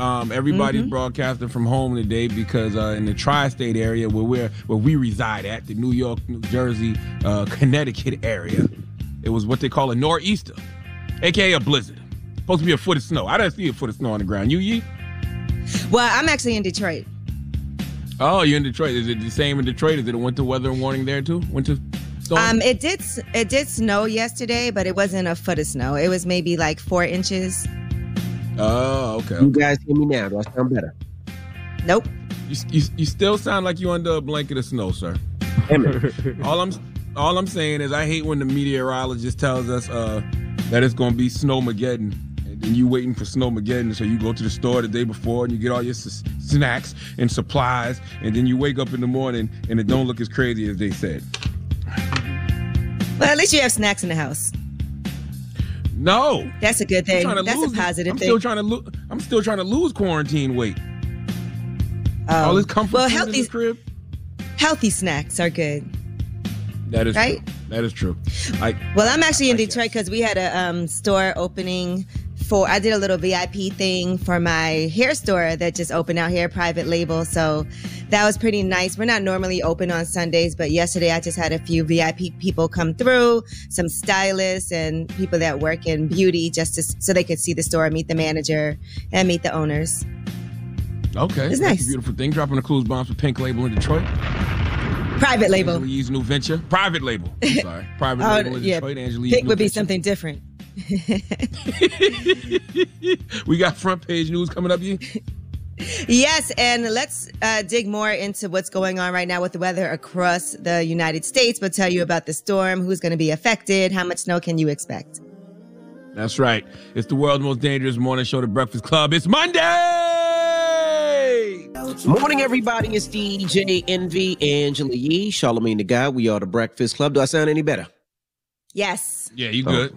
um, everybody's broadcasting from home today because uh, in the tri-state area where we're where we reside at, the New York, New Jersey, uh, Connecticut area, it was what they call a nor'easter, aka a blizzard. Supposed to be a foot of snow. I didn't see a foot of snow on the ground. You, ye? Well, I'm actually in Detroit. Oh, you're in Detroit. Is it the same in Detroit? Is it a winter weather warning there too? Winter? Um, it did it did snow yesterday, but it wasn't a foot of snow. It was maybe like four inches. Oh, okay. You guys hear me now? Do I sound better? Nope. You, you, you still sound like you under a blanket of snow, sir. Damn it. all I'm all I'm saying is I hate when the meteorologist tells us uh, that it's gonna be snowmageddon, and then you waiting for snowmageddon, so you go to the store the day before and you get all your s- snacks and supplies, and then you wake up in the morning and it don't look as crazy as they said. Well, at least you have snacks in the house. No, That's a good thing. That's a positive I'm thing. still trying to lose. I'm still trying to lose quarantine weight. Um, all this comfort well, healthy crib. healthy snacks are good. That is right? true. That is true. Like Well, I'm actually in I Detroit because we had a um, store opening for. I did a little VIP thing for my hair store that just opened out here, private label. So that was pretty nice. We're not normally open on Sundays, but yesterday I just had a few VIP people come through, some stylists and people that work in beauty, just to, so they could see the store, meet the manager, and meet the owners. okay, It's nice. beautiful thing. Dropping the clues bombs for Pink Label in Detroit. Private label. Angela Yee's new venture. Private label. I'm sorry. Private Oh, label in yeah. Detroit. Pick new would be venture. something different. we got front page news coming up, you. Yes, and let's uh, dig more into what's going on right now with the weather across the United States. We'll tell you about the storm, who's going to be affected, how much snow can you expect. That's right. It's the world's most dangerous morning show, The Breakfast Club. It's Monday. Morning, everybody. It's DJ Envy, Angela Yee, Charlamagne the Guy. We are the Breakfast Club. Do I sound any better? Yes. Yeah, you Oh.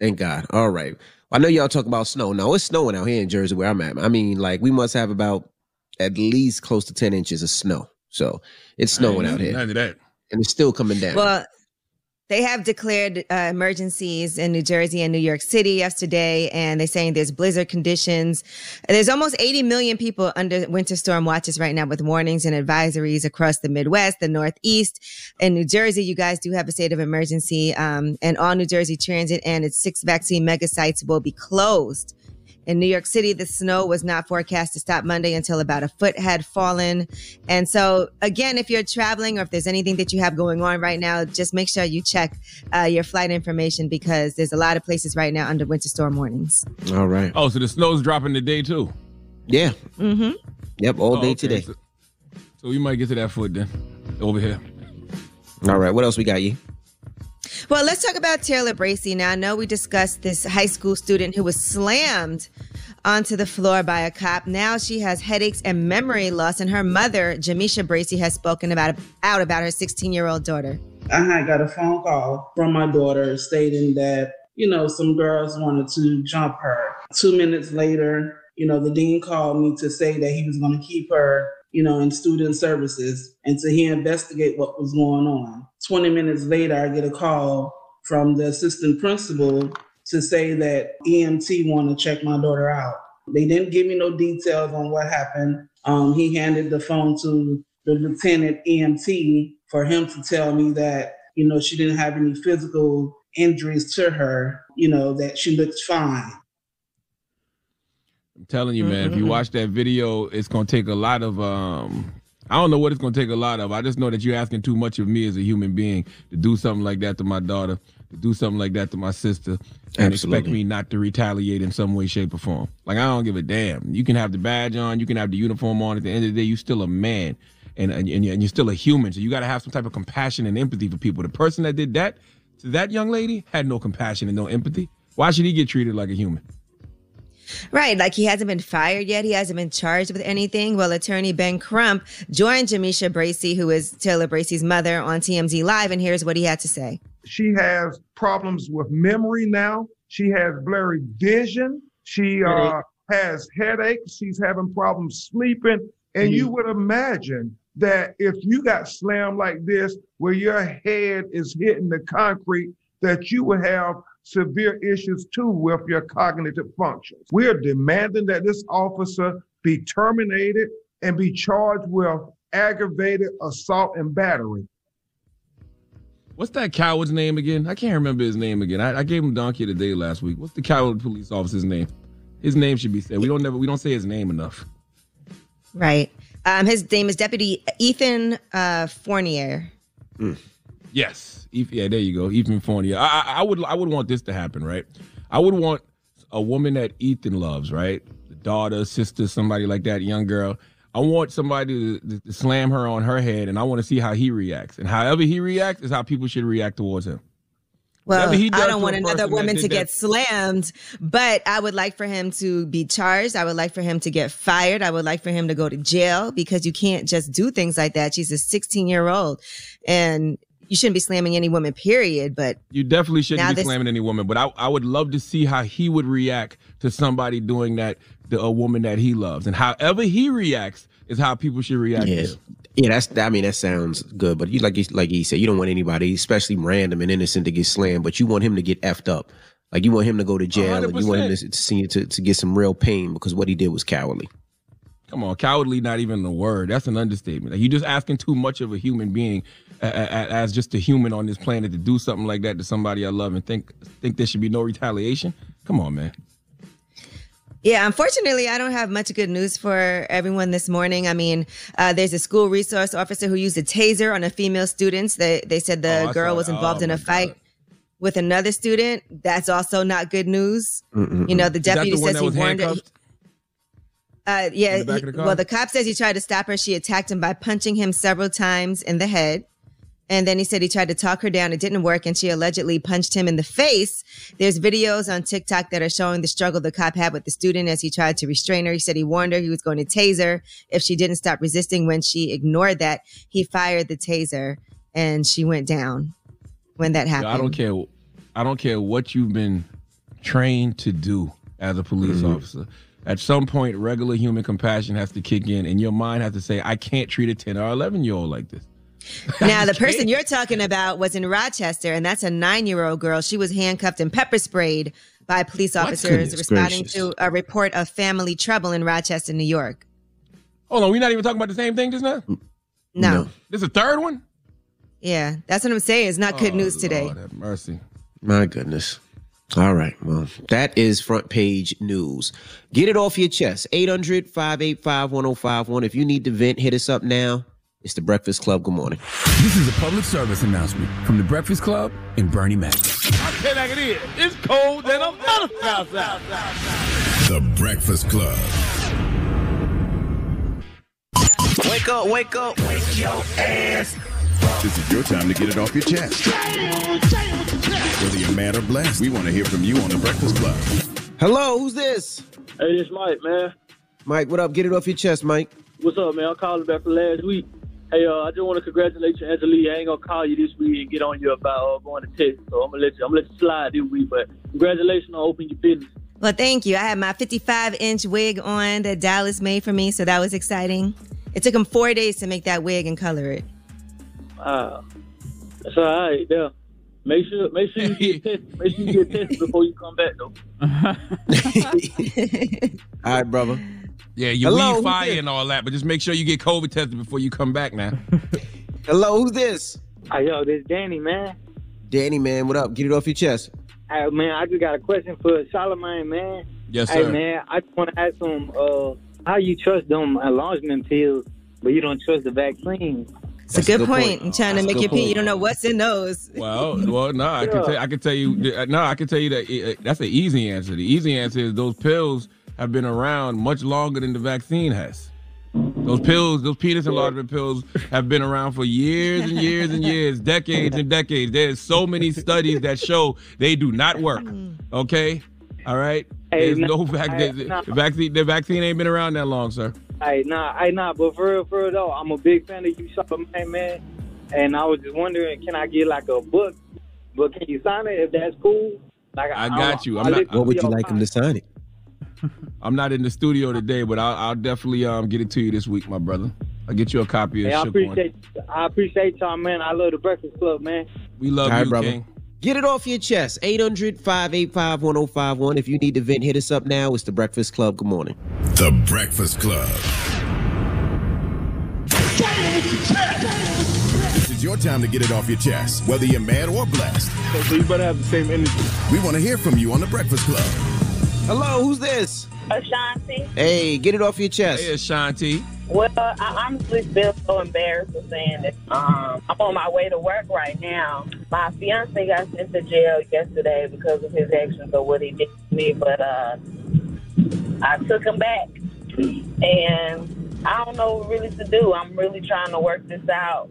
Good? Thank God. All right. I know y'all talk about snow. No, it's snowing out here in Jersey where I'm at. I mean, like we must have about at least close to 10 inches of snow. So it's snowing out here. None of that. And it's still coming down. Well, they have declared uh, emergencies in New Jersey and New York City yesterday, and they're saying there's blizzard conditions. There's almost 80 million people under winter storm watches right now with warnings and advisories across the Midwest, the Northeast. and New Jersey, you guys do have a state of emergency, um, and all New Jersey Transit and its six vaccine mega sites will be closed. In New York City, the snow was not forecast to stop Monday until about a foot had fallen. And so, again, if you're traveling or if there's anything that you have going on right now, just make sure you check uh, your flight information because there's a lot of places right now under winter storm warnings. All right. Oh, so the snow's dropping today too. Yeah. Mm-hmm. Yep. All Oh, day okay. today. So, so we might get to that foot then. Over here. All right. What else we got, you? Well, let's talk about Taylor Bracey. Now, I know we discussed this high school student who was slammed onto the floor by a cop. Now she has headaches and memory loss, and her mother, Jamisha Bracey, has spoken about out about her 16 year old daughter. I had got a phone call from my daughter stating that, you know, some girls wanted to jump her. Two minutes later, you know, the dean called me to say that he was going to keep her, you know, in student services and to he investigate what was going on. 20 minutes later, I get a call from the assistant principal to say that EMT want to check my daughter out. They didn't give me no details on what happened. Um, he handed the phone to the lieutenant EMT for him to tell me that, you know, she didn't have any physical injuries to her, you know, that she looked fine. Telling you, man. If you watch that video, it's gonna take a lot of. um I don't know what it's gonna take a lot of. I just know that you're asking too much of me as a human being to do something like that to my daughter, to do something like that to my sister, and expect me not to retaliate in some way, shape, or form. Like I don't give a damn. You can have the badge on, you can have the uniform on. At the end of the day, you're still a man, and and, and and you're still a human. So you got to have some type of compassion and empathy for people. The person that did that to that young lady had no compassion and no empathy. Why should he get treated like a human? Right, like he hasn't been fired yet. He hasn't been charged with anything. Well, attorney Ben Crump joined Jamisha Bracey, who is Taylor Bracey's mother, on TMZ Live, and here's what he had to say. She has problems with memory now. She has blurry vision. She uh, has headaches. She's having problems sleeping. And you would imagine that if you got slammed like this, where your head is hitting the concrete, that you would have severe issues too with your cognitive functions. We are demanding that this officer be terminated and be charged with aggravated assault and battery. What's that coward's name again? I can't remember his name again. I, I gave him donkey of the day last week. What's the coward police officer's name? His name should be said. We don't never we don't say his name enough. Right. Um, his name is Deputy Ethan uh, Fournier. Yes. Yeah, there you go. Ethan Fournier. I, I, would I would want this to happen, right? I would want a woman that Ethan loves, right? The daughter, sister, somebody like that, young girl. I want somebody to, to slam her on her head, and I want to see how he reacts. And however he reacts is how people should react towards him. Well, I don't want another woman to that- get slammed, but I would like for him to be charged. I would like for him to get fired. I would like for him to go to jail because you can't just do things like that. She's a 16 year old and you shouldn't be slamming any woman, period. But You definitely shouldn't be this- slamming any woman, but I, I would love to see how he would react to somebody doing that to a woman that he loves. And however he reacts is how people should react Yeah, yeah. That's I mean that sounds good, but you like he- like he said, you don't want anybody, especially random and innocent, to get slammed, but you want him to get effed up. Like you want him to go to jail, and you want him to, to see to, to get some real pain because what he did was cowardly. Come on, cowardly, not even a word. That's an understatement. Like, you're just asking too much of a human being, as just a human on this planet, to do something like that to somebody I love and think think there should be no retaliation. Come on, man. Yeah, unfortunately, I don't have much good news for everyone this morning. I mean, uh, there's a school resource officer who used a taser on a female student. They they said the Oh, girl was involved Oh, in a my fight with another student. That's also not good news. Mm-mm-mm. You know, the deputy the says he warned her. Uh, yeah. In the he- the well, the cop says he tried to stop her. She attacked him by punching him several times in the head. And then he said he tried to talk her down. It didn't work. And she allegedly punched him in the face. There's videos on TikTok that are showing the struggle the cop had with the student as he tried to restrain her. He said he warned her he was going to tase her if she didn't stop resisting. When she ignored that, he fired the taser and she went down when that happened. I don't care. I don't care what you've been trained to do as a police Mm-hmm. officer. At some point, regular human compassion has to kick in, and your mind has to say, "I can't treat a ten or eleven year old like this." Now, the person you're talking about was in Rochester, and that's a nine year old girl. She was handcuffed and pepper sprayed by police officers responding gracious. to a report of family trouble in Rochester, New York. Hold on, we're not even talking about the same thing just now. Mm, no. This is a third one. Yeah, that's what I'm saying. It's not good Oh, news today. Lord have mercy. My goodness. All right. Well, that is front page news. Get it off your chest. 800 585 1051. If you need to vent, hit us up now. It's the Breakfast Club. Good morning. This is a public service announcement from the Breakfast Club and Bernie Mac. I tell like it is. It's cold than a motherfucker outside. The Breakfast Club. Wake up, wake up, wake your ass. This is your time to get it off your chest. Whether you're mad or blessed, we want to hear from you on The Breakfast Club. Hello, who's this? Hey, this Mike, man. Mike, what up? Get it off your chest, Mike. What's up, man? I'm calling back from last week. Hey, uh, I just want to congratulate you, Angela Yee. I ain't gonna call you this week and get on you about uh, going to Texas. So I'm gonna let you. I'm gonna let you slide this week. But congratulations on opening your business. Well, thank you. I had my 55 inch wig on that Dallas made for me, so that was exciting. It took him four days to make that wig and color it. Wow, that's all right. Yeah. Make sure, make sure you get tested. Make sure you get tested before you come back, though. All right, brother. Yeah, you Hello, leave fire and all that, but just make sure you get COVID tested before you come back now. Hello, who's this? Hey, yo, this Danny, man. Danny, man, what up? Get it off your chest. Hey, man, I just got a question for Charlamagne, man. Yes, sir. Hey man, I just want to ask him uh, how you trust them enlargement pills, but you don't trust the vaccine. It's a good, point. I'm trying to make your pee. You don't know what's in those. Well, well, no, I can tell. I can tell you. uh, No, I can tell you that uh, that's an easy answer. The easy answer is those pills have been around much longer than the vaccine has. Those pills, those penis enlargement pills, have been around for years and years and years, decades and decades. There's so many studies that show they do not work. Okay, all right. Hey, There's no- no vac- hey, the, the vaccine. The vaccine ain't been around that long, sir. Hey, nah, hey, nah, but for real, for real though, I'm a big fan of you, Charlamagne, man. And I was just wondering, can I get like a book? But can you sign it if that's cool? Like I got you. I'm I not- What would you your like him to sign it? I'm not in the studio today, but I'll, I'll definitely um get it to you this week, my brother. I'll get you a copy of Hey, I Shook One. appreciate, I appreciate y'all, man. I love the Breakfast Club, man. We love All right, you, brother. King. Get it off your chest. 800 585 1051. If you need to vent, hit us up now. It's The Breakfast Club. Good morning. The Breakfast Club. This is your time to get it off your chest, whether you're mad or blessed. So you better have the same energy. We want to hear from you on The Breakfast Club. Hello, who's this? Ashanti. Hey, get it off your chest. Hey, Ashanti. Well, I honestly feel so embarrassed for saying this. Um, I'm on my way to work right now. My fiance got sent to jail yesterday because of his actions or what he did to me, but uh, I took him back, and I don't know what really to do. I'm really trying to work this out.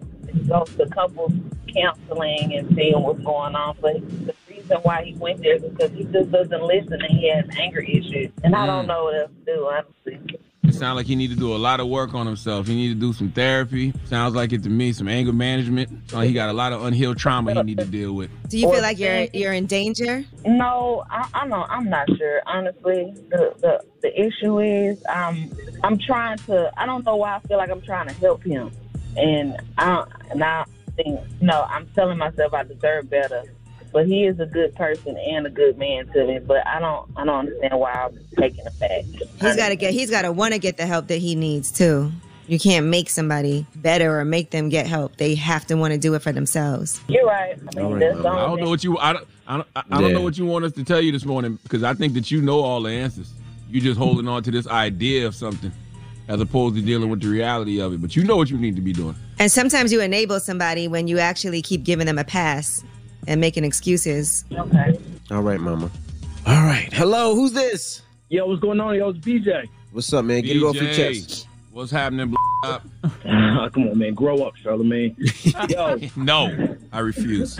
Go to couples counseling and seeing what's going on. But the reason why he went there is because he just doesn't listen and he has anger issues, and I don't know what else to do. Honestly. It sounds like he need to do a lot of work on himself. He need to do some therapy. Sounds like it to me, some anger management. Sounds like he got a lot of unhealed trauma he need to deal with. Do you feel like you're you're in danger? No, I, I don't. I'm not sure. Honestly, the, the the issue is, um, I'm trying to. I don't know why I feel like I'm trying to help him, and I and I think no. I'm telling myself I deserve better, but he is a good person and a good man to me. But I don't. I don't understand why I'm taking it back. He's got to get. He's got to want to get the help that he needs too. You can't make somebody better or make them get help. They have to want to do it for themselves. You're right. I mean, that's I don't know what you. I don't. I don't, I don't Yeah. know what you want us to tell you this morning because I think that you know all the answers. You're just holding on to this idea of something, as opposed to dealing with the reality of it. But you know what you need to be doing. And sometimes you enable somebody when you actually keep giving them a pass and making excuses. Okay. All right, mama. All right. Hello, who's this? Yo, what's going on? Yo, it's BJ. What's up, man? Get it off your BJ, chest. What's happening? Up? Come on, man. Grow up, Charlamagne. Yo, no, I refuse.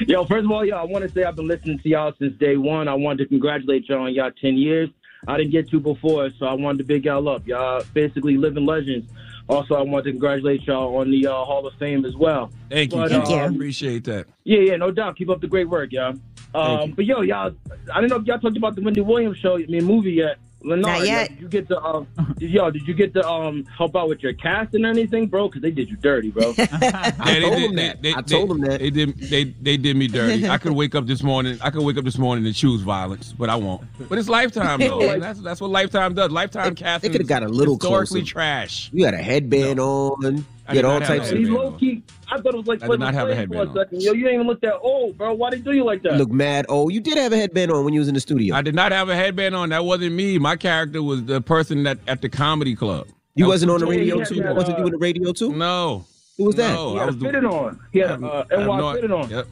yo, first of all, yo, I want to say I've been listening to y'all since day one. I wanted to congratulate y'all on y'all 10 years. I didn't get to before, so I wanted to big y'all up. Y'all basically living legends. Also, I want to congratulate y'all on the uh, Hall of Fame as well. Thank you. But, Thank you. I um, appreciate that. Yeah, yeah, no doubt. Keep up the great work, y'all. Um, but yo, y'all, I don't know if y'all talked about the Wendy Williams show, I mean, movie yet. Lenard, Not yo, yet. Did you get to, um, yo, did you get to um help out with your casting or anything, bro? Because they did you dirty, bro. Yeah, they told did- him they- that. they- I they- told him that. They did. They they did me dirty. I could wake up this morning. I could wake up this morning and choose violence, but I won't. But it's Lifetime though. Like- that's that's what Lifetime does. Lifetime casting. They coulda got a little historically closer. trash. You had a headband on. I You all types of. He's low key. I thought it was like I did not have a headband for a second. Yo, you ain't even look that old, bro. Why they do you like that? Look mad. Oh, you did have a headband on when you was in the studio. I did not have a headband on. That wasn't me. My character was the person that at the comedy club. you That was wasn't on the radio yeah, too. yeah, wasn't uh, you in the radio too? No. Who was that? No, he I was a the- fitted on. He had I a uh, I have NY no- fitted on. Yep.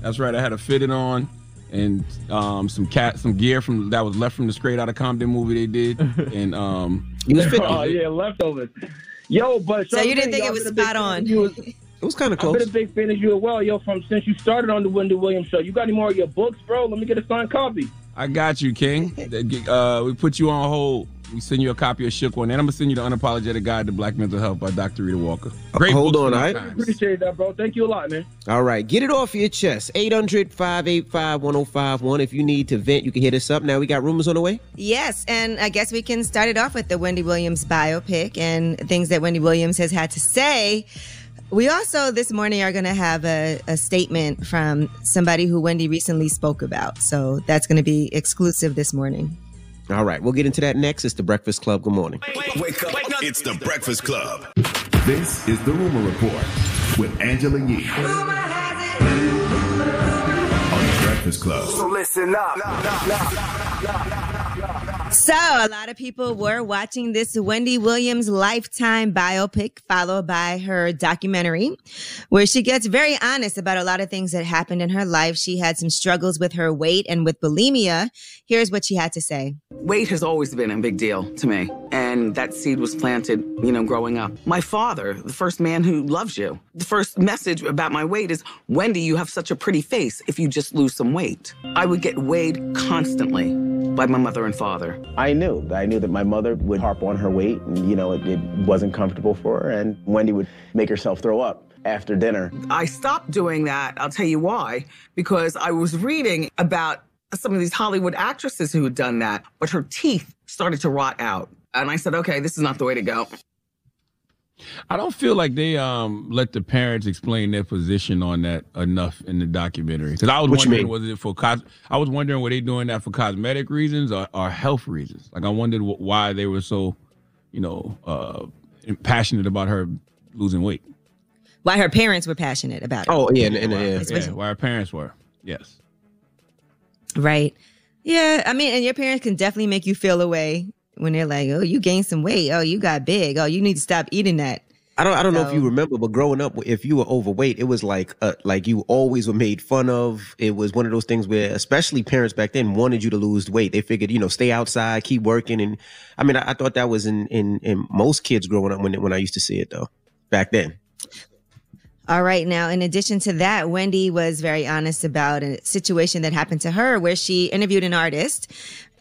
That's right. I had a fitted on and um, some cat some gear from that was left from the Straight Outta Compton movie they did. and um You. Oh yeah, leftovers. Yo, but So you didn't think it was I've been a big spot on? of you as- It was kind of I've been a big fan of you as well, yo. From since you started on the Wendy Williams show, you got any more of your books, bro? Let me get a signed copy. I got you, King. Uh, we put you on hold. We send you a copy of Shook One, and I'm gonna send you the Unapologetic Guide to Black Mental Health by Dr. Rheeda Walker. Uh, Great Hold on, for all all right? times. Appreciate that, bro. Thank you a lot, man. All right, get it off your chest. 800 585 1051. If you need to vent, you can hit us up. Now we got rumors on the way. Yes, and I guess we can start it off with the Wendy Williams biopic and things that Wendy Williams has had to say. We also this morning are going to have a, a statement from somebody who Wendy recently spoke about. So that's going to be exclusive this morning. All right, we'll get into that next. It's the Breakfast Club. Good morning. Wake up. It's the Breakfast Club. This is the Rumor Report with Angela Yee on the Breakfast Breakfast Club. So listen up. So, a lot of people were watching this Wendy Williams lifetime biopic, followed by her documentary, where she gets very honest about a lot of things that happened in her life. She had some struggles with her weight and with bulimia. Here's what she had to say. Weight has always been a big deal to me, and that seed was planted, you know, growing up. My father, the first man who loves you, the first message about my weight is Wendy, you have such a pretty face if you just lose some weight. I would get weighed constantly by my mother and father. I knew. I knew that my mother would harp on her weight, and, you know, it, it wasn't comfortable for her, and Wendy would make herself throw up after dinner. I stopped doing that. I'll tell you why. Because I was reading about some of these Hollywood actresses who had done that, but her teeth started to rot out. And I said, okay, this is not the way to go. I don't feel like they um let the parents explain their position on that enough in the documentary. Because I was What wondering, was it for cos? I was wondering, were they doing that for cosmetic reasons or, or health reasons? Like I wondered wh- why they were so, you know, uh, passionate about her losing weight. Why her parents were passionate about it. Oh yeah, and, and, why, yeah. yeah, why her parents were. Yes. Right. Yeah. I mean, and your parents can definitely make you feel away when they're like, oh, you gained some weight. Oh, you got big. Oh, you need to stop eating that. I don't. I don't know if you remember, but growing up, if you were overweight, it was like, uh, like you always were made fun of. It was one of those things where, especially parents back then, wanted you to lose weight. They figured, you know, stay outside, keep working, and I mean, I, I thought that was in in in most kids growing up when when I used to see it though, back then. All right. Now, in addition to that, Wendy was very honest about a situation that happened to her where she interviewed an artist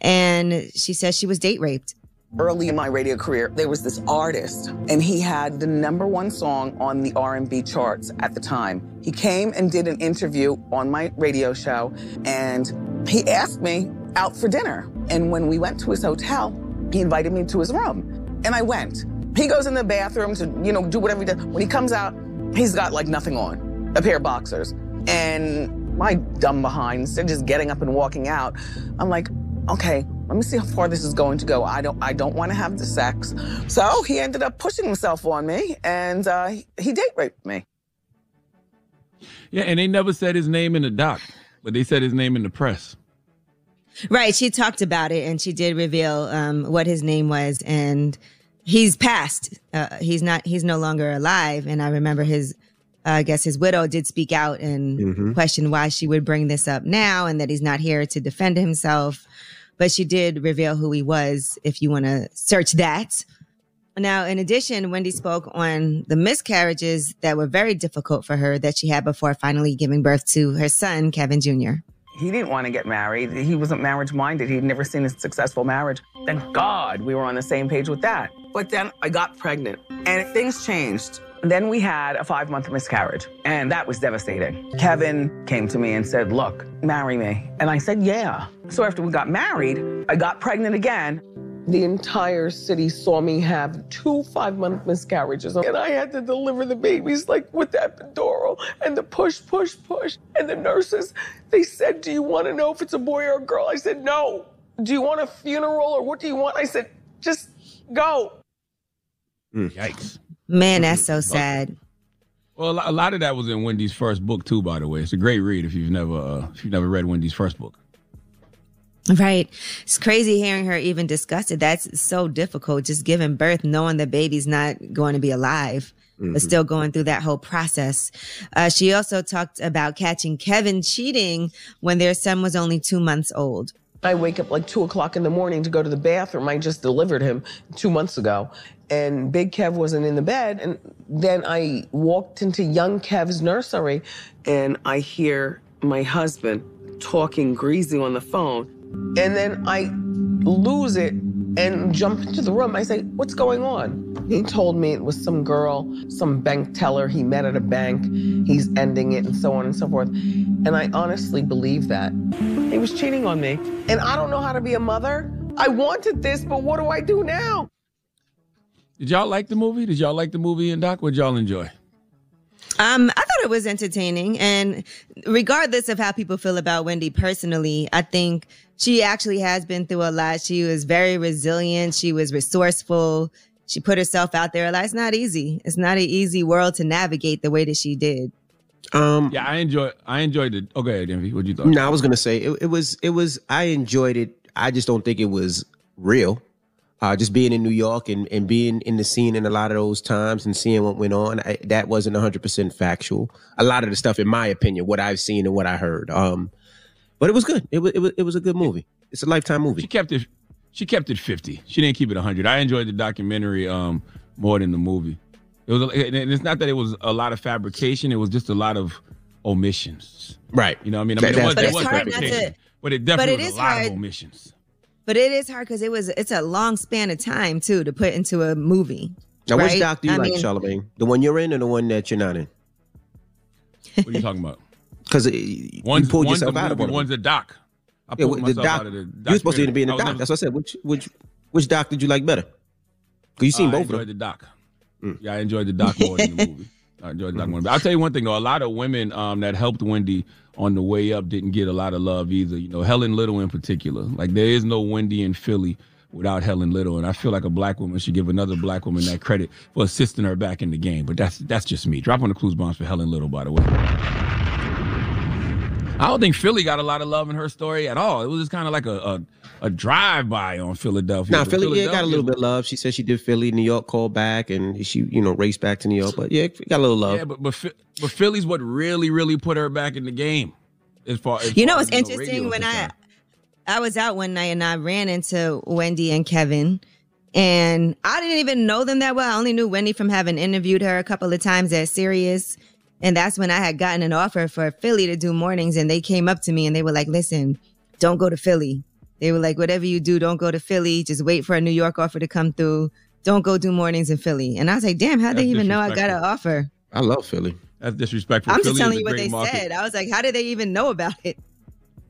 and she says she was date raped. Early in my radio career, there was this artist, and he had the number one song on the R&B charts at the time. He came and did an interview on my radio show, and he asked me out for dinner. And when we went to his hotel, he invited me to his room, and I went. He goes in the bathroom to, you know, do whatever he does. When he comes out, he's got like nothing on, a pair of boxers. And my dumb behind, instead of just getting up and walking out, I'm like, okay, let me see how far this is going to go. I don't, I don't want to have the sex. So he ended up pushing himself on me, and uh, he, he date raped me. Yeah, and they never said his name in the doc, but they said his name in the press. Right. She talked about it and she did reveal um, what his name was. And he's passed. Uh, he's not, he's no longer alive. And I remember his, uh, I guess his widow did speak out and Mhm. question why she would bring this up now and that he's not here to defend himself. But she did reveal who he was if you want to search that. Now, in addition, Wendy spoke on the miscarriages that were very difficult for her that she had before finally giving birth to her son, Kevin Jr. He didn't want to get married. He wasn't marriage minded. He'd never seen a successful marriage. Thank God we were on the same page with that. But then I got pregnant and things changed. Then we had a five month miscarriage, and that was devastating. Kevin came to me and said, Look, marry me. And I said, Yeah. So after we got married, I got pregnant again. The entire city saw me have two five month miscarriages, and I had to deliver the babies like with the epidural and the push, push, push. And the nurses, they said, Do you want to know if it's a boy or a girl? I said, No. Do you want a funeral or what do you want? I said, Just go. Hmm. Yikes. Man, that's so sad. Well, a lot of that was in Wendy's first book too. By the way, it's a great read if you've never uh, if you've never read Wendy's first book. Right. It's crazy hearing her even discuss it. That's so difficult, just giving birth, knowing the baby's not going to be alive, but still going through that whole process. Uh, she also talked about catching Kevin cheating when their son was only two months old. I wake up like two o'clock in the morning to go to the bathroom. I just delivered him two months ago. And Big Kev wasn't in the bed. And then I walked into young Kev's nursery and I hear my husband talking greasy on the phone. And then I lose it and jump into the room. I say, What's going on? He told me it was some girl, some bank teller he met at a bank. He's ending it and so on and so forth. And I honestly believe that. He was cheating on me. And I don't know how to be a mother. I wanted this, but what do I do now? Did y'all like the movie? Did y'all like the movie and Doc? What y'all enjoy? Um, I thought it was entertaining, and regardless of how people feel about Wendy personally, I think she actually has been through a lot. She was very resilient. She was resourceful. She put herself out there. a lot. It's not easy. It's not an easy world to navigate the way that she did. Um, yeah, I enjoy. I enjoyed it. Okay, Envy, what you thought? No, I was gonna say it, it was it was I enjoyed it. I just don't think it was real. Uh, just being in New York and, and being in the scene in a lot of those times and seeing what went on, I, that wasn't 100% factual. A lot of the stuff, in my opinion, what I've seen and what I heard. Um, but it was good. It was, it was it was a good movie. It's a lifetime movie. She kept it. She kept it 50. She didn't keep it 100. I enjoyed the documentary um, more than the movie. It was, and it's not that it was a lot of fabrication. It was just a lot of omissions. Right. You know, what I mean, I mean, it was, But it was fabrication, to- but it definitely but it was is a lot hard- of omissions. But it is hard because it was it's a long span of time too to put into a movie. Now, right? which doc do you I like, mean, Charlamagne? The one you're in or the one that you're not in? What are you talking about? Because you One's, pulled one's yourself out of movie, one. one's a doc. I Yeah, pulled well, the myself doc. out of the You're supposed to be in the documentary. Doc. was That's what I said. Which which which doc did you like better? Because you seen Uh, both of enjoyed them. the doc. Mm. Yeah, I enjoyed the doc more than the movie. But I'll tell you one thing though, a lot of women um, that helped Wendy on the way up didn't get a lot of love either. You know, Helen Little in particular. Like there is no Wendy in Philly without Helen Little, and I feel like a black woman should give another black woman that credit for assisting her back in the game. But that's that's just me. Drop on the clues bombs for Helen Little, by the way. I don't think Philly got a lot of love in her story at all. It was just kind of like a a, a drive by on Philadelphia. Nah, But Philly, yeah, got a little bit of love. She said she did Philly, New York called back, and she, you know, raced back to New York. But yeah, got a little love. Yeah, but but but Philly's what really really put her back in the game. As far as You know it's interesting radio when I. I was out one night and I ran into Wendy and Kevin. And I didn't even know them that well. I only knew Wendy from having interviewed her a couple of times at Sirius. And that's when I had gotten an offer for Philly to do mornings. And they came up to me and they were like, listen, don't go to Philly. They were like, whatever you do, don't go to Philly. Just wait for a New York offer to come through. Don't go do mornings in Philly. And I was like, damn, how'd they even know I got an offer? I love Philly. That's disrespectful. I'm Philly just telling you what they market. said. I was like, how did they even know about it?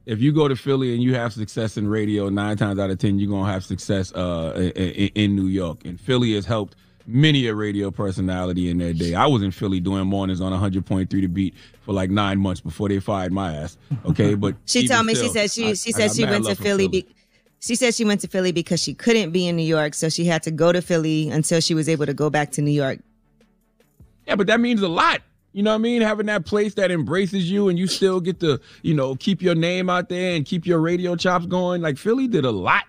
If you go to Philly and you have success in radio, nine times out of ten you're gonna have success uh, in, in, in New York. And Philly has helped many a radio personality in their day. I was in Philly doing mornings on 100.3 The Beat for like nine months before they fired my ass. Okay, but She told me she still, said she I- she I said got she went to for Philly. Be, she said she went to Philly because she couldn't be in New York, so she had to go to Philly until she was able to go back to New York. Yeah, but that means a lot. You know what I mean? Having that place that embraces you and you still get to, you know, keep your name out there and keep your radio chops going. Like Philly did a lot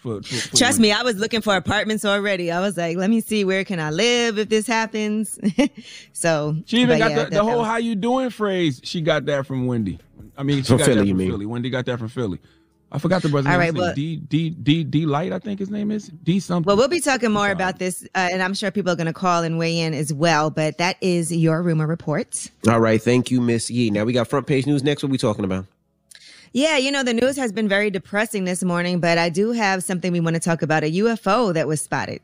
for, for, for Trust me, I was looking for apartments already. I was like, let me see where can I live if this happens. so She even got yeah, the, the whole was- "How you doing" phrase. She got that from Wendy. I mean, she From got Philly, that you from mean? Philly. Wendy got that from Philly. I forgot the brother's All name. right, well- D D D D Light, I think his name is D something. Well, we'll be talking more about this, uh, and I'm sure people are going to call and weigh in as well. But that is your rumor report. All right, thank you, Miss Yee. Now we got front page news next. What we talking about? Yeah, you know, the news has been very depressing this morning, but I do have something we want to talk about a UFO that was spotted.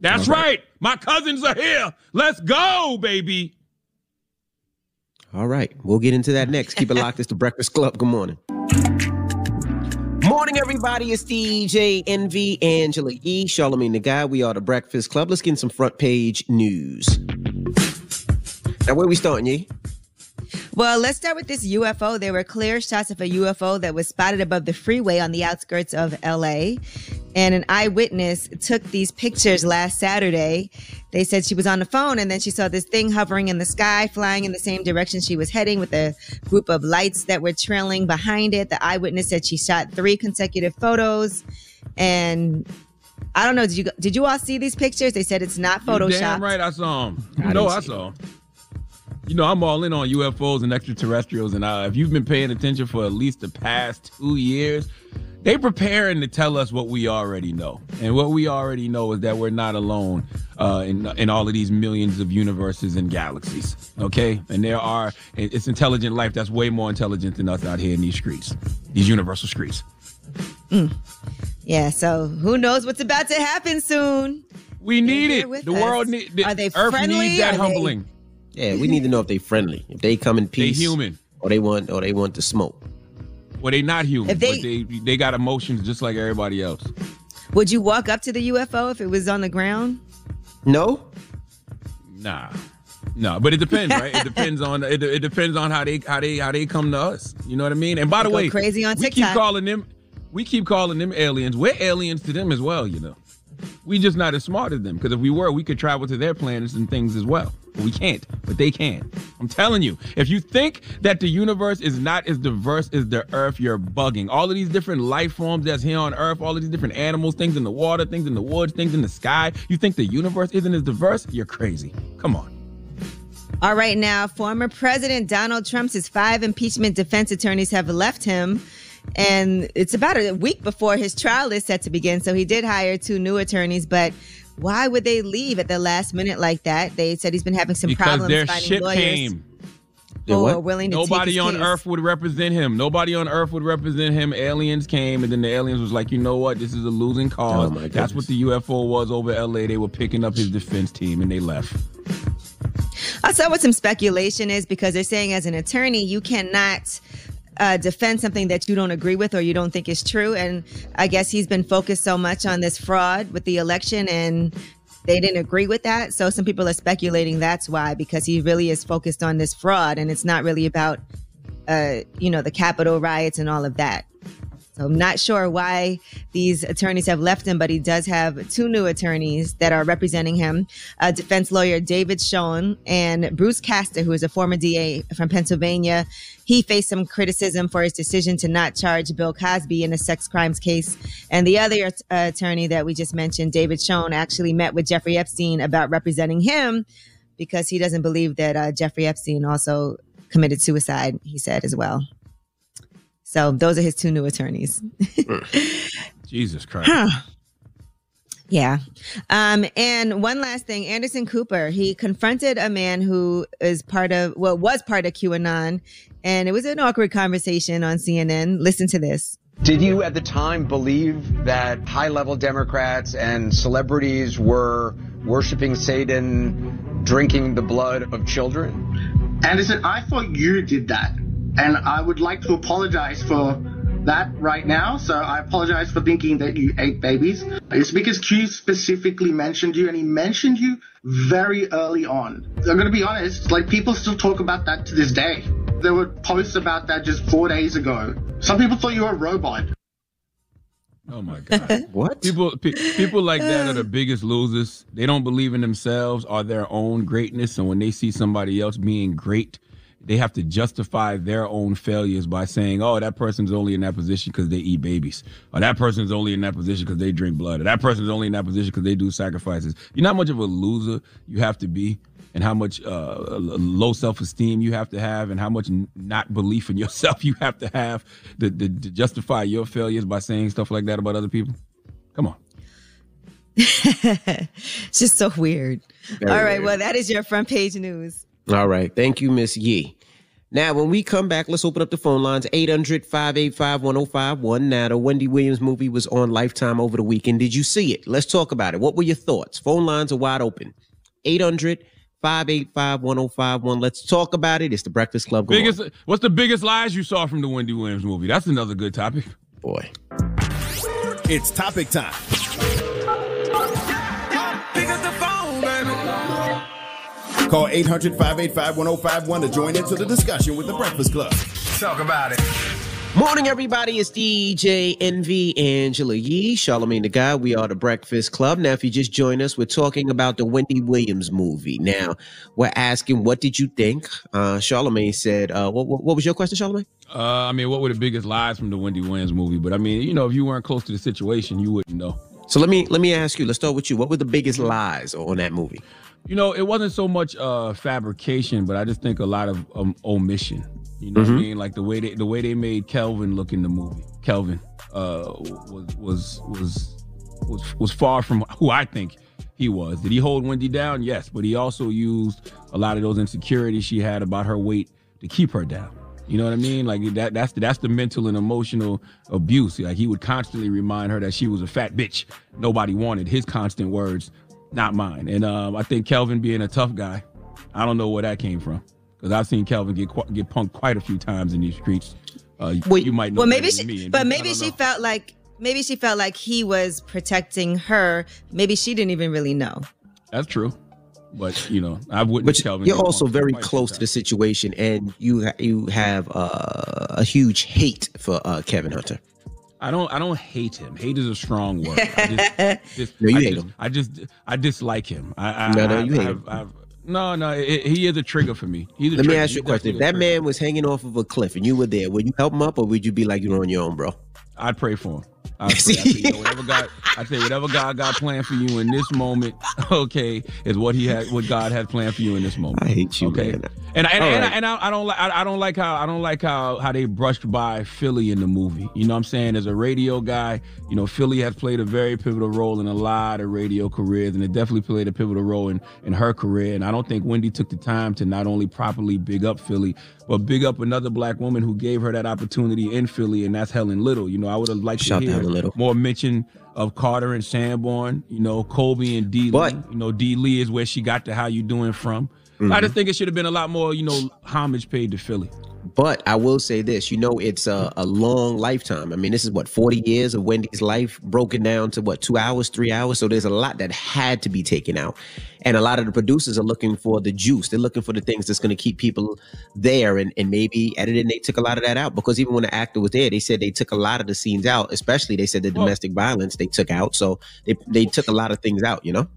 That's right. My cousins are here. Let's go, baby. All right, we'll get into that next. Keep it locked. It's the Breakfast Club. Good morning. Morning, everybody. It's DJ Envy, Angela E, Charlamagne the Guy. We are the Breakfast Club. Let's get in some front page news. Now, where we starting, Yee? Well, let's start with this UFO. There were clear shots of a UFO that was spotted above the freeway on the outskirts of LA. And an eyewitness took these pictures last Saturday. They said she was on the phone and then she saw this thing hovering in the sky, flying in the same direction she was heading with a group of lights that were trailing behind it. The eyewitness said she shot three consecutive photos. And I don't know, did you did you all see these pictures? They said it's not You Photoshopped. damn right, I saw him. I You know, I saw him. You know, I'm all in on UFOs and extraterrestrials, and uh, if you've been paying attention for at least the past two years, they're preparing to tell us what we already know, and what we already know is that we're not alone uh, in in all of these millions of universes and galaxies. Okay, and there are it's intelligent life that's way more intelligent than us out here in these streets, these universal streets. Yeah, so who knows what's about to happen soon? We need it. The us. world need. The Are they Earth friendly? needs that Are they- humbling. Yeah, we need to know if they friendly. If they come in peace. They peace. human. Or they want or they want to smoke. Well, they not human, If they- but they they got emotions just like everybody else. Would you walk up to the UFO if it was on the ground? No? Nah, no, but it depends, right? it depends on it, it depends on how they how they how they come to us. You know what I mean? And by the Go way, crazy on TikTok. we keep calling them we keep calling them aliens. We're aliens to them as well. You know, we just not as smart as them because if we were, we could travel to their planets and things as well. We can't, but they can. I'm telling you. If you think that the universe is not as diverse as the earth, you're bugging. All of these different life forms that's here on earth, all of these different animals, things in the water, things in the woods, things in the sky. You think the universe isn't as diverse? You're crazy. Come on. All right, now, former President Donald Trump's five impeachment defense attorneys have left him. And it's about a week before his trial is set to begin. So he did hire two new attorneys, but why would they leave at the last minute like that? They said he's been having some because problems their finding ship lawyers came. who are willing to take Nobody his on case. earth would represent him. Nobody on earth would represent him. Aliens came, and then the aliens was like, you know what? This is a losing cause. Oh, That's what the UFO was over LA. They were picking up his defense team, and they left. I saw what some speculation is because they're saying as an attorney, you cannot uh, defend something that you don't agree with or you don't think is true. And I guess he's been focused so much on this fraud with the election and they didn't agree with that. So some people are speculating that's why, because he really is focused on this fraud and it's not really about, uh, you know, the Capitol riots and all of that. So I'm not sure why these attorneys have left him, but he does have two new attorneys that are representing him. Uh, defense lawyer David Schoen and Bruce Castor, who is a former DA from Pennsylvania. He faced some criticism for his decision to not charge Bill Cosby in a sex crimes case. And the other uh, attorney that we just mentioned, David Schoen, actually met with Jeffrey Epstein about representing him because he doesn't believe that uh, Jeffrey Epstein also committed suicide, he said as well. So those are his two new attorneys. Jesus Christ. Huh. Yeah. Um, and one last thing, Anderson Cooper, he confronted a man who is part of, well, was part of QAnon. And it was an awkward conversation on CNN. Listen to this. Did you at the time believe that high level Democrats and celebrities were worshiping Satan, drinking the blood of children? Anderson, I thought you did that. And I would like to apologize for that right now. So I apologize for thinking that you ate babies. Uh, it's because Q specifically mentioned you and he mentioned you very early on. I'm going to be honest, like people still talk about that to this day. There were posts about that just four days ago. Some people thought you were a robot. Oh my God. what? People pe- people like that are the biggest losers. They don't believe in themselves or their own greatness. And when they see somebody else being great, they have to justify their own failures by saying, oh, that person's only in that position because they eat babies. Or that person's only in that position because they drink blood. Or that person's only in that position because they do sacrifices. You know how much of a loser you have to be and how much uh, low self-esteem you have to have and how much n- not belief in yourself you have to have to, to, to justify your failures by saying stuff like that about other people. Come on. it's just so weird. Very All right. weird. Well, that is your front page news. All right. Thank you, Miss Yee. Now, when we come back, let's open up the phone lines 800 585 1051. Now, the Wendy Williams movie was on Lifetime over the weekend. Did you see it? Let's talk about it. What were your thoughts? Phone lines are wide open 800 585 1051. Let's talk about it. It's the Breakfast Club. Go on. Biggest, what's the biggest lies you saw from the Wendy Williams movie? That's another good topic. Boy. It's topic time. Call 800 585 1051 to join into the discussion with the Breakfast Club. Talk about it. Morning, everybody. It's DJ Envy Angela Yee, Charlamagne the Guy. We are the Breakfast Club. Now, if you just join us, we're talking about the Wendy Williams movie. Now, we're asking, what did you think? Uh, Charlamagne said, uh, what, what, what was your question, Charlamagne? Uh, I mean, what were the biggest lies from the Wendy Williams movie? But I mean, you know, if you weren't close to the situation, you wouldn't know. So let me let me ask you. Let's start with you. What were the biggest lies on that movie? You know, it wasn't so much uh, fabrication, but I just think a lot of um, omission. You know what I Mhm. mean? Like the way they the way they made Kelvin look in the movie. Kelvin uh, was was was was was far from who I think he was. Did he hold Wendy down? Yes, but he also used a lot of those insecurities she had about her weight to keep her down. You know what I mean? Like that that's the, that's the mental and emotional abuse. Like he would constantly remind her that she was a fat bitch. Nobody wanted his constant words, not mine. And um, I think Kelvin being a tough guy, I don't know where that came from because I've seen Kelvin get qu- get punked quite a few times in these streets. Uh, you might know Well, maybe she, than me, but maybe she know. felt like maybe she felt like he was protecting her. Maybe she didn't even really know. That's true. But you know, I wouldn't. But Kelvin you're also very quite a few close to the situation, and you ha- you have uh, a huge hate for uh, Kevin Hunter. I don't. I don't hate him. Hate is a strong word. I just, just, No, you I hate just, him. I just, I dislike him. I, I, No, no, you hate I've, him. I've, No, no, it, he is a trigger for me. Let me ask you a question. If that man was hanging off of a cliff and you were there, would you help him up or would you be like you're on your own, bro? I'd pray for him. I'd pray. I say, you whatever God, I say, whatever God got planned for you in this moment, okay, is what He had, what God had planned for you in this moment. I hate you, okay? man. And and, and, right. I, and I, I don't like I, I don't like how I don't like how how they brushed by Philly in the movie. You know what I'm saying? As a radio guy, you know Philly has played a very pivotal role in a lot of radio careers, and it definitely played a pivotal role in in her career. And I don't think Wendy took the time to not only properly big up Philly, but big up another black woman who gave her that opportunity in Philly, and that's Helen Little. You know, I would have liked Shout to to hear Helen Little. more mention of Carter and Sanborn. You know, Kobe and D. Lee. You know, D. Lee is where she got the "How You Doing" from. I Mhm. just think it should have been a lot more, you know, homage paid to Philly. But I will say this, you know, it's a, a long lifetime. I mean, this is what 40 years of Wendy's life broken down to what two hours, three hours. So there's a lot that had to be taken out, and a lot of the producers are looking for the juice. They're looking for the things that's going to keep people there, and and maybe editing. They took a lot of that out because even when the actor was there, they said they took a lot of the scenes out. Especially they said the domestic violence they took out. So they they took a lot of things out. You know.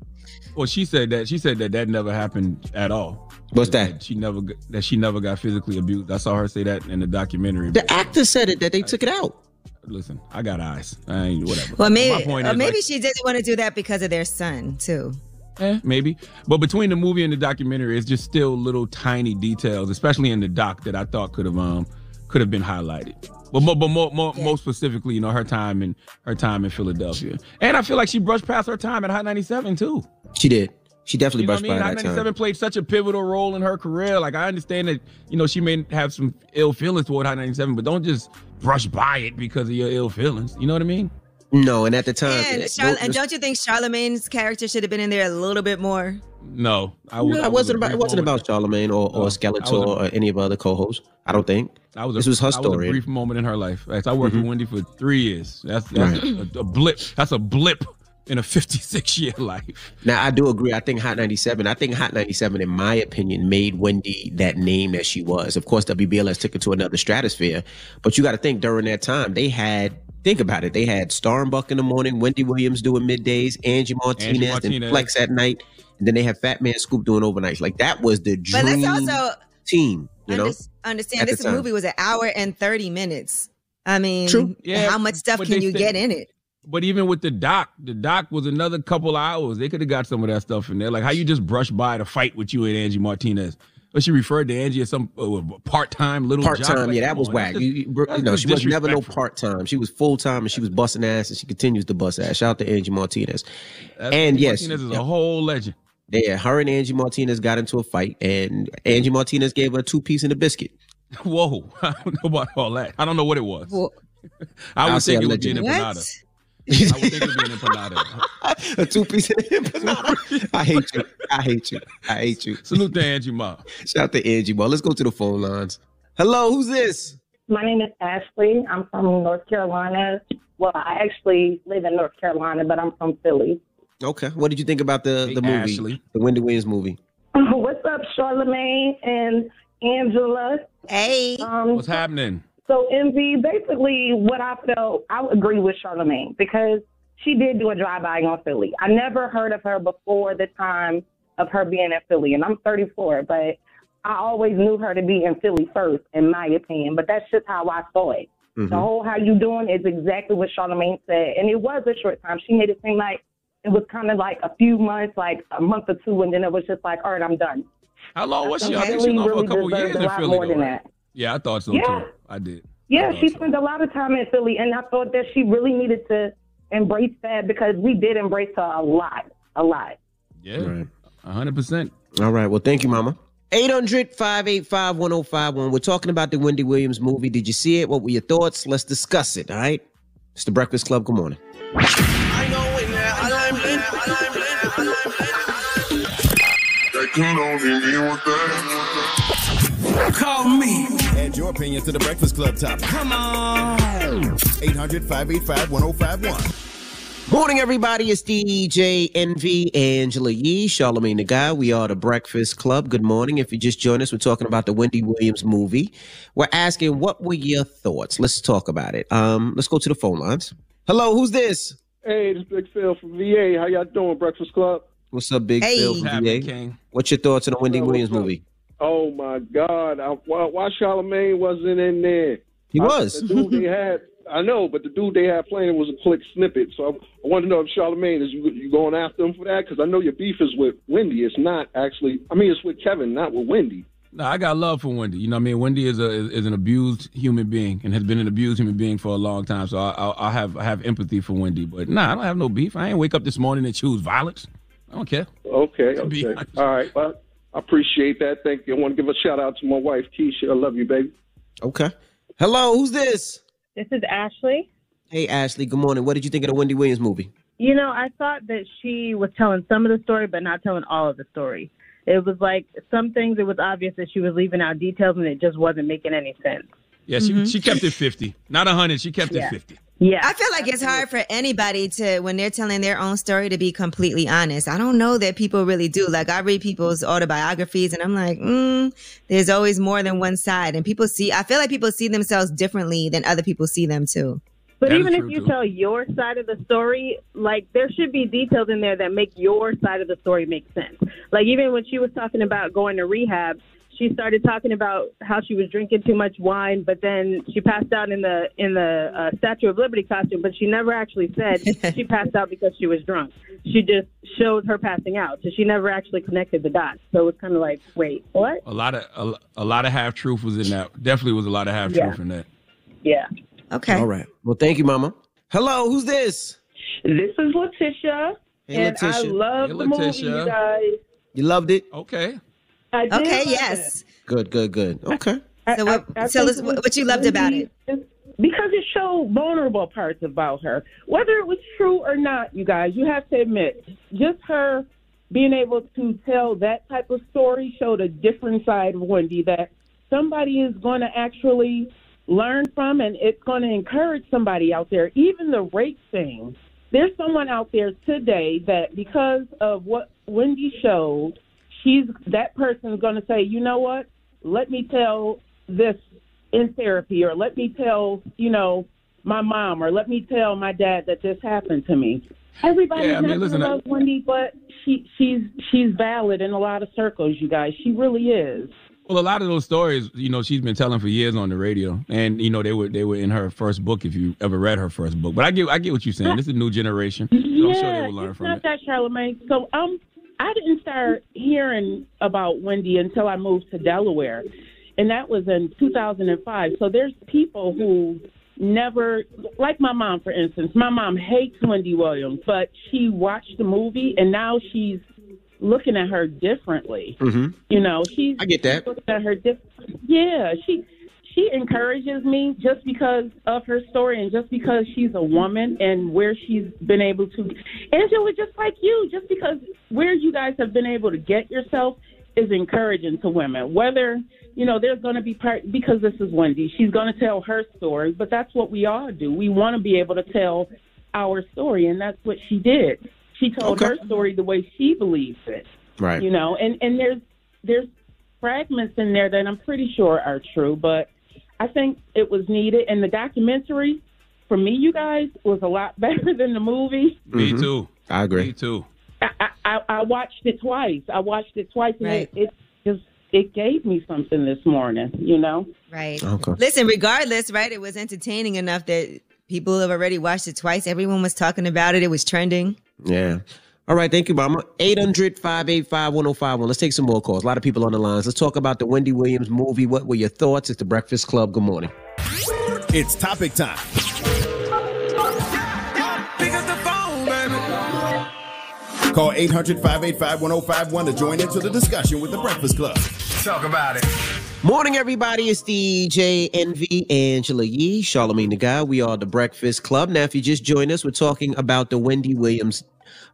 Well, she said that she said that that never happened at all. What's that? She never g- that she never got physically abused. I saw her say that in the documentary. The actor said it that they took it out. Listen, I got eyes. I ain't whatever. Well, maybe, point or is, maybe like, she didn't want to do that because of their son too. Eh, maybe. But between the movie and the documentary, it's just still little tiny details, especially in the doc, that I thought could have um could have been highlighted. But more, but more, more, more specifically, you know, her time in her time in Philadelphia, and I feel like she brushed past her time at Hot 97 too. She did. She definitely You know what brushed I mean? by Hot that 97 time. played such a pivotal role in her career. Like I understand that, you know, she may have some ill feelings toward Hot 97, but don't just brush by it because of your ill feelings. You know what I mean? No, and at the time, And, eh, it- Charl- those- and don't you think Charlamagne's character should have been in there a little bit more? No, I No, was. it wasn't about it wasn't about Charlamagne or, or Skeletor I was a- or any of our other co-hosts. I don't think. I was a, this was her I story. a brief moment in her life. Like, I worked Mhm. with Wendy for three years. That's, that's Right. a, a blip. That's a blip in a 56 year life. Now I do agree. I think Hot 97. I think Hot 97, in my opinion, made Wendy that name that she was. Of course, WBLS took it to another stratosphere. But you got to think during that time they had. Think about it. They had Starbuck in the morning, Wendy Williams doing middays, Angie Martinez, and Martinez. Flex at night, and then they had Fatman Scoop doing overnights. Like that was the dream let's also team. You know, under- understand this time. movie was an hour and 30 minutes. I mean, True. Yeah, how much stuff can you said- get in it? But even with the doc, the doc was another couple hours. They could have got some of that stuff in there. Like how you just brush by to fight with you and Angie Martinez. But she referred to Angie as some uh, part time little part time. Like, yeah, that was whack. that's You, you, you know, she was never no part time. She was full time, and she was busting ass, and she continues to bust ass. Shout out to Angie Martinez. That's- and yes, Martinez is a whole legend. Yeah, her and Angie Martinez got into a fight, and Angie Martinez gave her two piece in a biscuit. Whoa, I don't know about all that. I don't know what it was. I I'll would say think it would be an empanada. I would think it would be an empanada. a two piece in an empanada. I hate you. I hate you. I hate you. Salute to Angie Ma. Shout out to Angie. Well, let's go to the phone lines. Hello, who's this? My name is Ashley. I'm from North Carolina. Well, I actually live in North Carolina, but I'm from Philly. Okay. What did you think about the the movie, Ashley. the Wendy Williams movie? What's up, Charlamagne and Angela? Hey. Um, What's happening? So, Envy, basically, what I felt, I agree with Charlamagne because she did do a drive-by on Philly. I never heard of her before the time of her being in Philly, and I'm 34, but I always knew her to be in Philly first, in my opinion. But that's just how I saw it. Mhm. The whole "how you doing" is exactly what Charlamagne said, and it was a short time. She made it seem like it was kind of like a few months, like a month or two, and then it was just like, all right, I'm done. How long was she? think I think she Philly was for a couple years a in Philly. more though, than right? that. Yeah, I thought so Yeah. too. I did. Yeah, she spent a lot of time in Philly, and I thought that she really needed to embrace that because we did embrace her a lot, a lot. Yeah, Right. hundred percent. All right. Well, thank you, Mama. 800 585 1051. We're talking about the Wendy Williams movie. Did you see it? What were your thoughts? Let's discuss it. All right. It's the Breakfast Club. Good morning. Call me. Add your opinion to the Breakfast Club topic. Come on. 800 585 1051. Morning, everybody. It's DJ Envy, Angela Yee, Charlamagne the God. We are the Breakfast Club. Good morning. If you just joined us, we're talking about the Wendy Williams movie. We're asking, what were your thoughts? Let's talk about it. Um, let's go to the phone lines. Hello, who's this? Hey, this is Big Phil from VA. How y'all doing, Breakfast Club? What's up, Big Hey. Phil What's VA? King? What's your thoughts on the Wendy Williams movie? Oh my God! I, why, why Charlamagne wasn't in there? He I- was. the dude they had. I know, but the dude they had playing was a quick snippet. So I, I want to know if Charlamagne is you, you going after him for that? Because I know your beef is with Wendy. It's not actually. I mean, it's with Kevin, not with Wendy. No, I got love for Wendy. You know, what I mean, Wendy is a is, is an abused human being and has been an abused human being for a long time. So I, I, I have I have empathy for Wendy. But nah, I don't have no beef. I ain't wake up this morning and choose violence. I don't care. Okay, To be okay, all right. Well, I appreciate that. Thank you. I want to give a shout out to my wife, Keisha. I love you, baby. Okay. Hello, who's this? This is Ashley. Hey, Ashley. Good morning. What did you think of the Wendy Williams movie? You know, I thought that she was telling some of the story, but not telling all of the story. It was like some things, it was obvious that she was leaving out details and it just wasn't making any sense. Yeah, she she kept it fifty, not hundred. She kept Yeah. it fifty. Yeah. I feel like it's hard for anybody to, when they're telling their own story, to be completely honest. I don't know that people really do. Like, I read people's autobiographies and I'm like, mm, there's always more than one side. And people see, I feel like people see themselves differently than other people see them too. But That is even if you too. tell your side of the story, like there should be details in there that make your side of the story make sense. Like even when she was talking about going to rehab, she started talking about how she was drinking too much wine, but then she passed out in the in the uh, Statue of Liberty costume. But she never actually said she passed out because she was drunk. She just showed her passing out, so she never actually connected the dots. So it's kind of like, wait, what? A lot of a, a lot of half truth was in that. Definitely was a lot of half Yeah. truth in that. Yeah. Okay. All right. Well, thank you, Mama. Hello, who's this? This is Letitia, Hey, and I love Hey, the movie, you guys. You loved it? Okay. I did Okay, love yes. Good, good, good. Okay. So what, I tell us what, what you loved about it. Because it showed vulnerable parts about her. Whether it was true or not, you guys, you have to admit, just her being able to tell that type of story showed a different side of Wendy that somebody is going to actually learn from and it's going to encourage somebody out there. Even the rape thing, there's someone out there today that because of what Wendy showed, she's that person's going to say, you know what? Let me tell this in therapy, or let me tell, you know, my mom, or let me tell my dad that this happened to me. Everybody's Yeah, I mean, not listen, gonna I- love Wendy, but she she's she's valid in a lot of circles, you guys. She really is. Well, a lot of those stories, you know, she's been telling for years on the radio, and you know, they were they were in her first book. If you ever read her first book, but I get I get what you're saying. This is a new generation. So I'm sure they will learn it's from not it. that Charlamagne. So um, I didn't start hearing about Wendy until I moved to Delaware, and that was in 2005. So there's people who never, like my mom, for instance. My mom hates Wendy Williams, but she watched the movie, and now she's looking at her differently. Mm-hmm. You know, she's I get that. looking at her diff- Yeah, she she encourages me just because of her story and just because she's a woman and where she's been able to. Angela, just like you, just because where you guys have been able to get yourself is encouraging to women. Whether you know, there's going to be part because this is Wendy. She's going to tell her story, but that's what we all do. We want to be able to tell our story, and that's what she did. She told Okay. her story the way she believes it Right. you know and and there's there's fragments in there that i'm pretty sure are true but i think it was needed and the documentary for me you guys was a lot better than the movie Me Mhm. too. I agree. Me too. i i, I I watched it twice i watched it twice and Right. it, it just it gave me something this morning you know Right. Okay. Listen, regardless, right? It was entertaining enough that people have already watched it twice. Everyone was talking about it. It was trending. Yeah. All right, thank you, Mama. 800 585 1051. Let's take some more calls. A lot of people on the lines. Let's talk about the Wendy Williams movie. What were your thoughts? It's the Breakfast Club. Good morning. It's topic time. Call 800 585 1051 to join into the discussion with the Breakfast Club. Talk about it. Morning, everybody. It's DJ Envy Angela Yee, Charlamagne the God. We are the Breakfast Club. Now, if you just joined us, we're talking about the Wendy Williams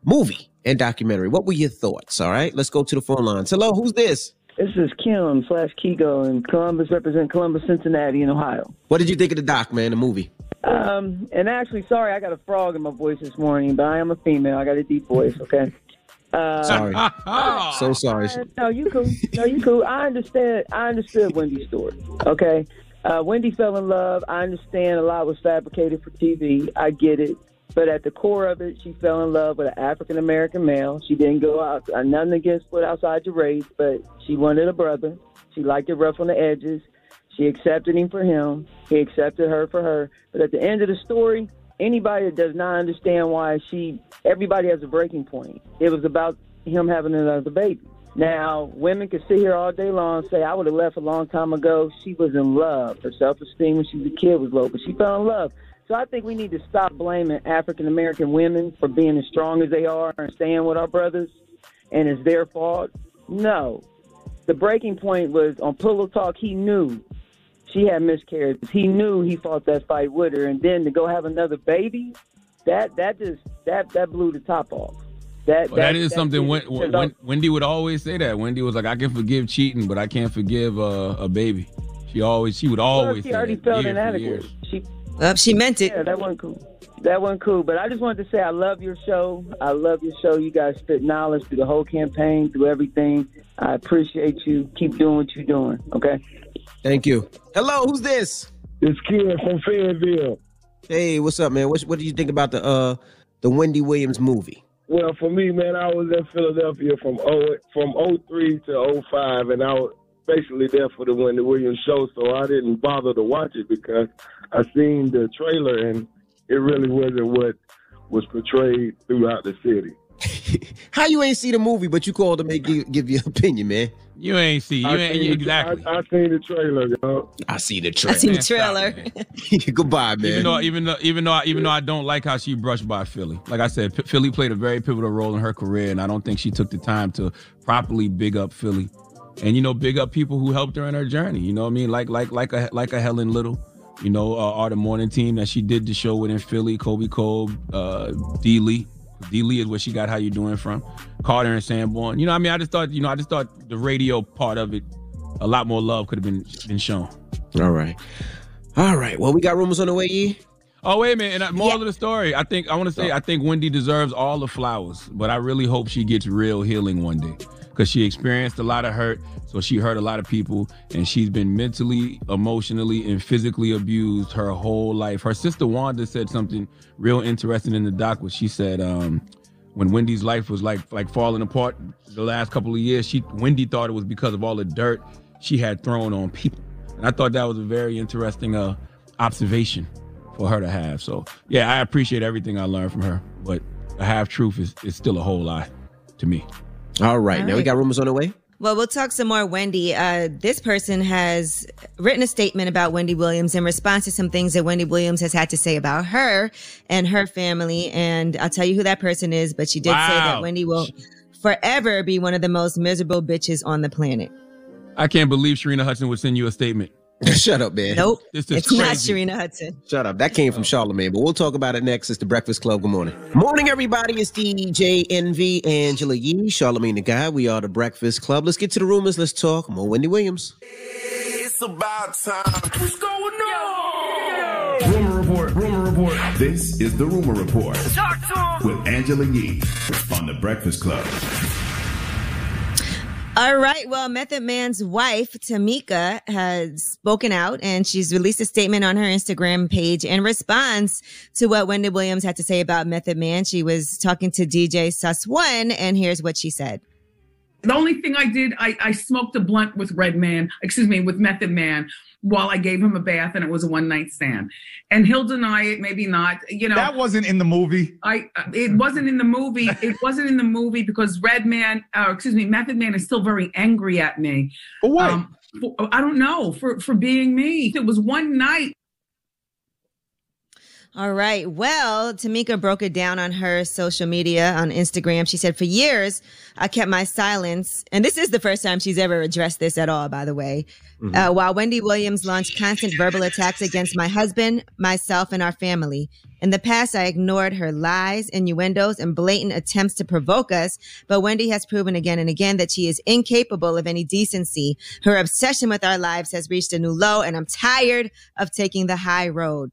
movie and documentary. What were your thoughts? All right, let's go to the phone lines. Hello, who's this? This is Kim slash Kigo in Columbus, represent Columbus, Cincinnati, in Ohio. What did you think of the doc, man, the movie? Um, and actually, sorry, I got a frog in my voice this morning, but I am a female. I got a deep voice, okay? Uh, Sorry. so sorry. No, you cool. No, you cool. I understand. I understood Wendy's story. Okay. Uh, Wendy fell in love. I understand a lot was fabricated for TV. I get it. But at the core of it, she fell in love with an African American male. She didn't go out, uh, nothing against what outside your race, but she wanted a brother. She liked it rough on the edges. She accepted him for him. He accepted her for her. But at the end of the story, anybody that does not understand why she, everybody has a breaking point. It was about him having another baby. Now, women can sit here all day long and say, I would have left a long time ago. She was in love. Her self esteem when she was a kid was low, but she fell in love. So I think we need to stop blaming African American women for being as strong as they are and staying with our brothers and it's their fault. No. The breaking point was on Pillow Talk, he knew she had miscarriages. He knew he fought that fight with her and then to go have another baby, that that just that that blew the top off. That Well, that is something. Wen- Wen- Wendy would always say that. Wendy was like, "I can forgive cheating, but I can't forgive uh, a baby." She always, she would always. she say already that, felt inadequate. Years. She well, she meant it. Yeah, that wasn't cool. That wasn't cool. But I just wanted to say I love your show. I love your show. You guys spit knowledge through the whole campaign, through everything. I appreciate you. Keep doing what you're doing. Okay. Thank you. Hello, who's this? It's Kid from Fayetteville. Hey, what's up, man? What what do you think about the uh the Wendy Williams movie? Well, for me, man, I was in Philadelphia from oh from 03 to 05, and I was basically there for the Wendy Williams show, so I didn't bother to watch it because I seen the trailer and it really wasn't what was portrayed throughout the city. How you ain't see the movie, but you called to make give, give your opinion, man? You ain't see. You I ain't seen the- exactly. I, I seen the trailer, yo. I see the trailer. I trailer. seen the Man, stop, trailer. Goodbye, man. Even though, even though, even though, even though I don't like how she brushed by Philly. Like I said, P- Philly played a very pivotal role in her career, and I don't think she took the time to properly big up Philly, and you know, big up people who helped her in her journey. You know what I mean? Like, like, like a like a Helen Little. You know, uh, are the morning team that she did the show with in Philly, Colby Colb, uh, D Lee. D Lee is where she got How You Doing from. Carter and Sanborn. You know, what I mean, I just thought, you know, I just thought the radio part of it, a lot more love could have been been shown. All right. All right. Well, we got rumors on the way, E. Oh wait a minute! And uh, moral of the story, I think I want to say I think Wendy deserves all the flowers, but I really hope she gets real healing one day because she experienced a lot of hurt, so she hurt a lot of people, and she's been mentally, emotionally, and physically abused her whole life. Her sister Wanda said something real interesting in the doc, where she said, um, when Wendy's life was like like falling apart the last couple of years, she Wendy thought it was because of all the dirt she had thrown on people, and I thought that was a very interesting uh, observation for her to have. So yeah, I appreciate everything I learned from her, but a half truth is, is still a whole lie to me. All right. All now we got rumors on the way. Well, we'll talk some more, Wendy. Uh, this person has written a statement about Wendy Williams in response to some things that Wendy Williams has had to say about her and her family. And I'll tell you who that person is, but she did say that Wendy will forever be one of the most miserable bitches on the planet. I can't believe Sharina Hudson would send you a statement. Shut up, man. Nope. This is It's not crazy. Sharina Hudson. Shut up. That came from Charlamagne, but we'll talk about it next. It's the Breakfast Club. Good morning. Morning, everybody. It's DJ Envy, Angela Yee, Charlamagne the God. We are the Breakfast Club. Let's get to the rumors. Let's talk. More Wendy Williams. It's about time. What's going on? Rumor report. Rumor report. This is the Rumor Report with Angela Yee on the Breakfast Club. All right. Well, Method Man's wife, Tamika, has spoken out and she's released a statement on her Instagram page in response to what Wendy Williams had to say about Method Man. She was talking to DJ Suss One, and here's what she said. The only thing I did, I, I smoked a blunt with Redman, excuse me, with Method Man while I gave him a bath and it was a one night stand. And he'll deny it, maybe not. You know, That wasn't in the movie. I it wasn't in the movie. It wasn't in the movie because Redman, uh, excuse me, Method Man is still very angry at me. For what? Um, for, I don't know for for being me. It was one night. All right. Well, Tamika broke it down on her social media on Instagram. She said, For years, I kept my silence. And this is the first time she's ever addressed this at all, by the way. Uh, while Wendy Williams launched constant verbal attacks against my husband, myself, and our family. In the past, I ignored her lies, innuendos, and blatant attempts to provoke us. But Wendy has proven again and again that she is incapable of any decency. Her obsession with our lives has reached a new low, and I'm tired of taking the high road.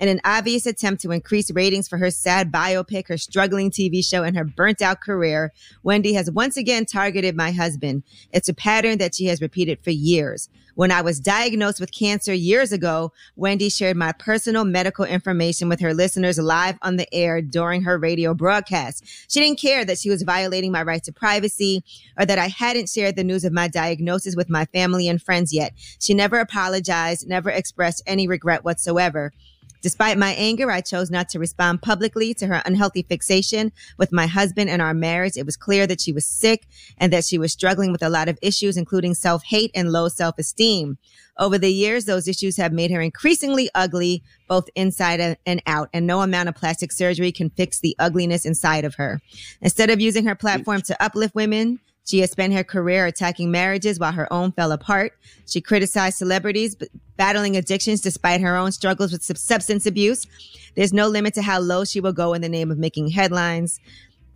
In an obvious attempt to increase ratings for her sad biopic, her struggling TV show, and her burnt out career, Wendy has once again targeted my husband. It's a pattern that she has repeated for years. When I was diagnosed with cancer years ago, Wendy shared my personal medical information with her listeners live on the air during her radio broadcast. She didn't care that she was violating my right to privacy or that I hadn't shared the news of my diagnosis with my family and friends yet. She never apologized, never expressed any regret whatsoever. Despite my anger, I chose not to respond publicly to her unhealthy fixation with my husband and our marriage. It was clear that she was sick and that she was struggling with a lot of issues, including self-hate and low self-esteem. Over the years, those issues have made her increasingly ugly, both inside and out, and no amount of plastic surgery can fix the ugliness inside of her. Instead of using her platform to uplift women, she has spent her career attacking marriages while her own fell apart. She criticized celebrities, battling addictions despite her own struggles with substance abuse. There's no limit to how low she will go in the name of making headlines.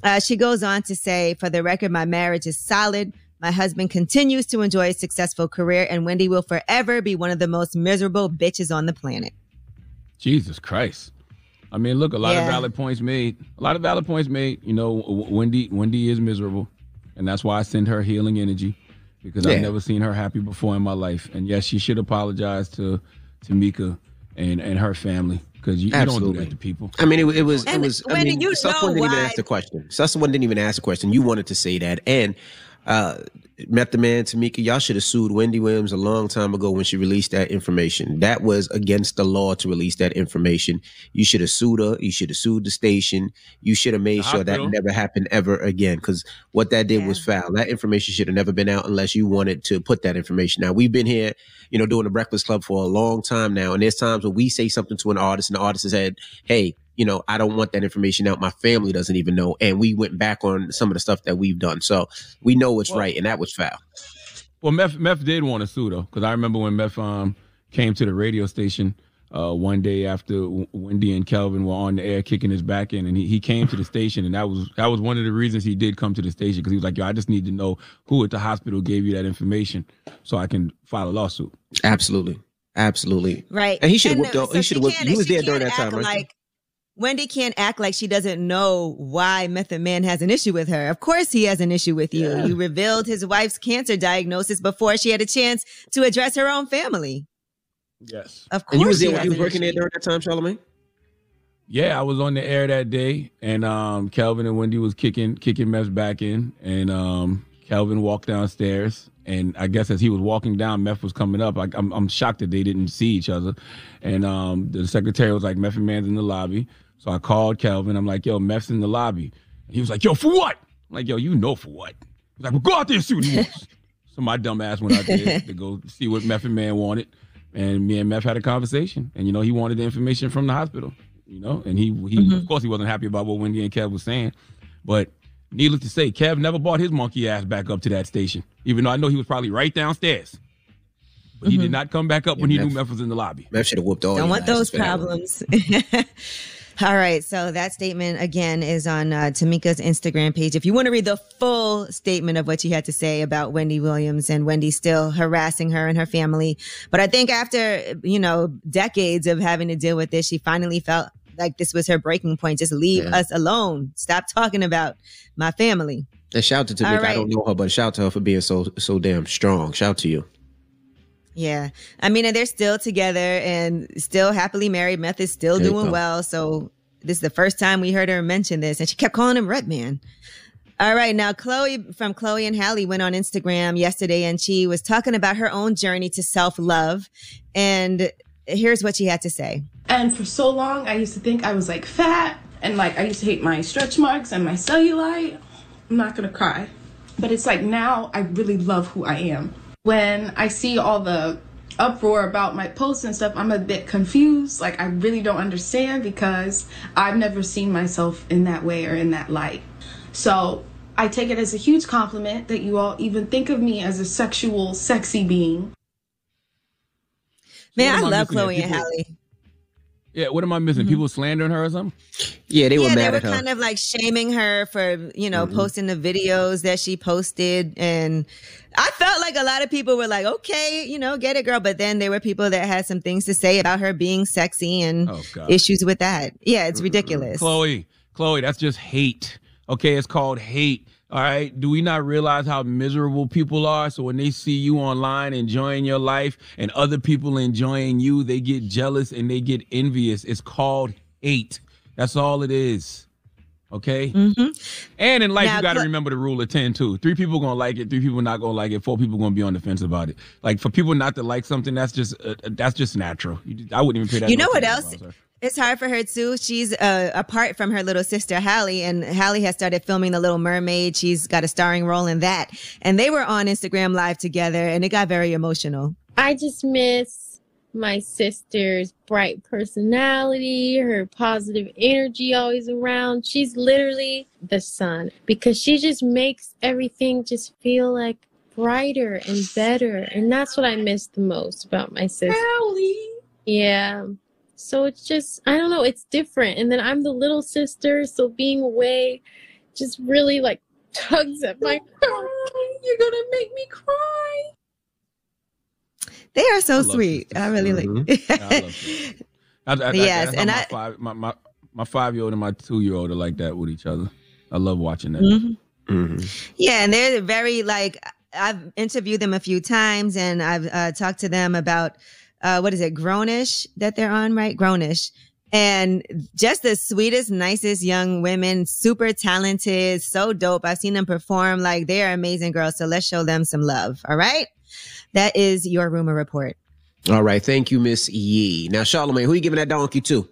Uh, she goes on to say, for the record, my marriage is solid. My husband continues to enjoy a successful career, and Wendy will forever be one of the most miserable bitches on the planet. Jesus Christ. I mean, look, a lot Yeah. of valid points made. A lot of valid points made. You know, W- Wendy Wendy is miserable, and that's why I send her healing energy because Yeah. I've never seen her happy before in my life. And yes, she should apologize to to Mika and and her family because you, you don't do that to people. I mean, it, it was, it And was, I Wendy, mean, you Suss One know didn't even ask the question. Suss One didn't even ask the question. You wanted to say that. And, uh, Method Man, Tamika, y'all should have sued Wendy Williams a long time ago when she released that information. That was against the law to release that information. You should have sued her. You should have sued the station. You should have made The sure that hospital. never happened ever again. Because what that did was foul. That information should have never been out unless you wanted to put that information. Now we've been here, you know, doing the Breakfast Club for a long time now, and there's times when we say something to an artist, and the artist has said, "Hey." You know, I don't want that information out. My family doesn't even know. And we went back on some of the stuff that we've done. So we know what's right, and that was foul. Well, Meth Meth did want to sue though, because I remember when Meth um came to the radio station uh one day after Wendy and Kelvin were on the air kicking his back in, and he, he came to the station, and that was that was one of the reasons he did come to the station because he was like, yo, I just need to know who at the hospital gave you that information so I can file a lawsuit. Absolutely, absolutely. Right. And he should have And, whipped. so he should have whipped. He was there during that time, right? Like, Wendy can't act like she doesn't know why Method Man has an issue with her. Of course, he has an issue with you. You revealed his wife's cancer diagnosis before she had a chance to address her own family. Yes. Of course, and you was she there when has he was an working there during that time, Charlamagne. Yeah, I was on the air that day, and um, Kelvin and Wendy was kicking kicking mess back in, and um, Kelvin walked downstairs, and I guess as he was walking down, Meth was coming up. I, I'm I'm shocked that they didn't see each other, and um, the secretary was like, "Meth and Man's in the lobby," so I called Kelvin. I'm like, "Yo, Meth's in the lobby," and he was like, "Yo, for what?" I'm like, "Yo, you know for what?" He's like, "Well, go out there and see what he wants." so my dumb ass went out there to go see what Meth and Man wanted, and me and Meth had a conversation, and you know he wanted the information from the hospital you know, and he he of course he wasn't happy about what Wendy and Kev was saying, but needless to say, Kev never brought his monkey ass back up to that station, even though I know he was probably right downstairs. But he did not come back up when he knew Meth was in the lobby. Meth should have whooped all. Don't want those for that one. problems. All right, so that statement again is on uh, Tamika's Instagram page. If you want to read the full statement of what she had to say about Wendy Williams and Wendy still harassing her and her family, but I think after you know decades of having to deal with this, she finally felt like this was her breaking point. Just leave Yeah. us alone. Stop talking about my family. And shout out to All Tamika. I don't know her, but shout out to her for being so so damn strong. Shout out to you. Yeah. I mean, and they're still together and still happily married. Meth is still There doing well. So this is the first time we heard her mention this. And she kept calling him Redman. All right. Now, Chloe from Chloe and Halle went on Instagram yesterday and she was talking about her own journey to self love. And here's what she had to say. And for so long, I used to think I was like fat and like I used to hate my stretch marks and my cellulite. I'm not gonna cry. But it's like now I really love who I am. When I see all the uproar about my posts and stuff, I'm a bit confused. Like I really don't understand because I've never seen myself in that way or in that light. So I take it as a huge compliment that you all even think of me as a sexual, sexy being. Man, I I love missing here? Chloe and People- Halle. Yeah, what am I missing? People slandering her or something? Yeah, they were yeah, mad they were at her. kind of like shaming her for, you know, Mhm. posting the videos that she posted. And I felt like a lot of people were like, okay, you know, get it, girl. But then there were people that had some things to say about her being sexy and Oh, issues with that. Yeah, it's ridiculous. Chloe, Chloe, that's just hate. Okay, it's called hate. All right. Do we not realize how miserable people are? So when they see you online enjoying your life and other people enjoying you, they get jealous and they get envious. It's called hate. That's all it is. Okay. And in life, Now, you got to remember the rule of 10 too. Three people gonna like it, three people not gonna like it, four people gonna be on the fence about it. Like for people not to like something, that's just uh, that's just natural. You, I wouldn't even pay that. You know what else? about. It's hard for her too. She's uh, apart from her little sister Halle, and Halle has started filming The Little Mermaid. She's got a starring role in that, and they were on Instagram Live together, and it got very emotional. I just miss my sister's bright personality, her positive energy always around. She's literally the sun because she just makes everything just feel like brighter and better. And that's what I miss the most about my sister. Halle. Yeah. So it's just, I don't know, it's different. And then I'm the little sister, so being away just really like tugs at my heart. You're gonna make me cry. They are so love sweet. I really like. Yeah, I love. I, I, I, Yes, that's how and my I- five, my, my, my five year old and my two year old are like that with each other. I love watching that. Mhm. Mm-hmm. Yeah, and they're very like I've interviewed them a few times, and I've uh, talked to them about uh, what is it, Grown-ish that they're on, right? Grown-ish, and just the sweetest, nicest young women, super talented, so dope. I've seen them perform; like they are amazing girls. So let's show them some love. All right, that is your rumor report. All right, thank you, Miss Yee. Now, Charlamagne, who you giving that donkey to?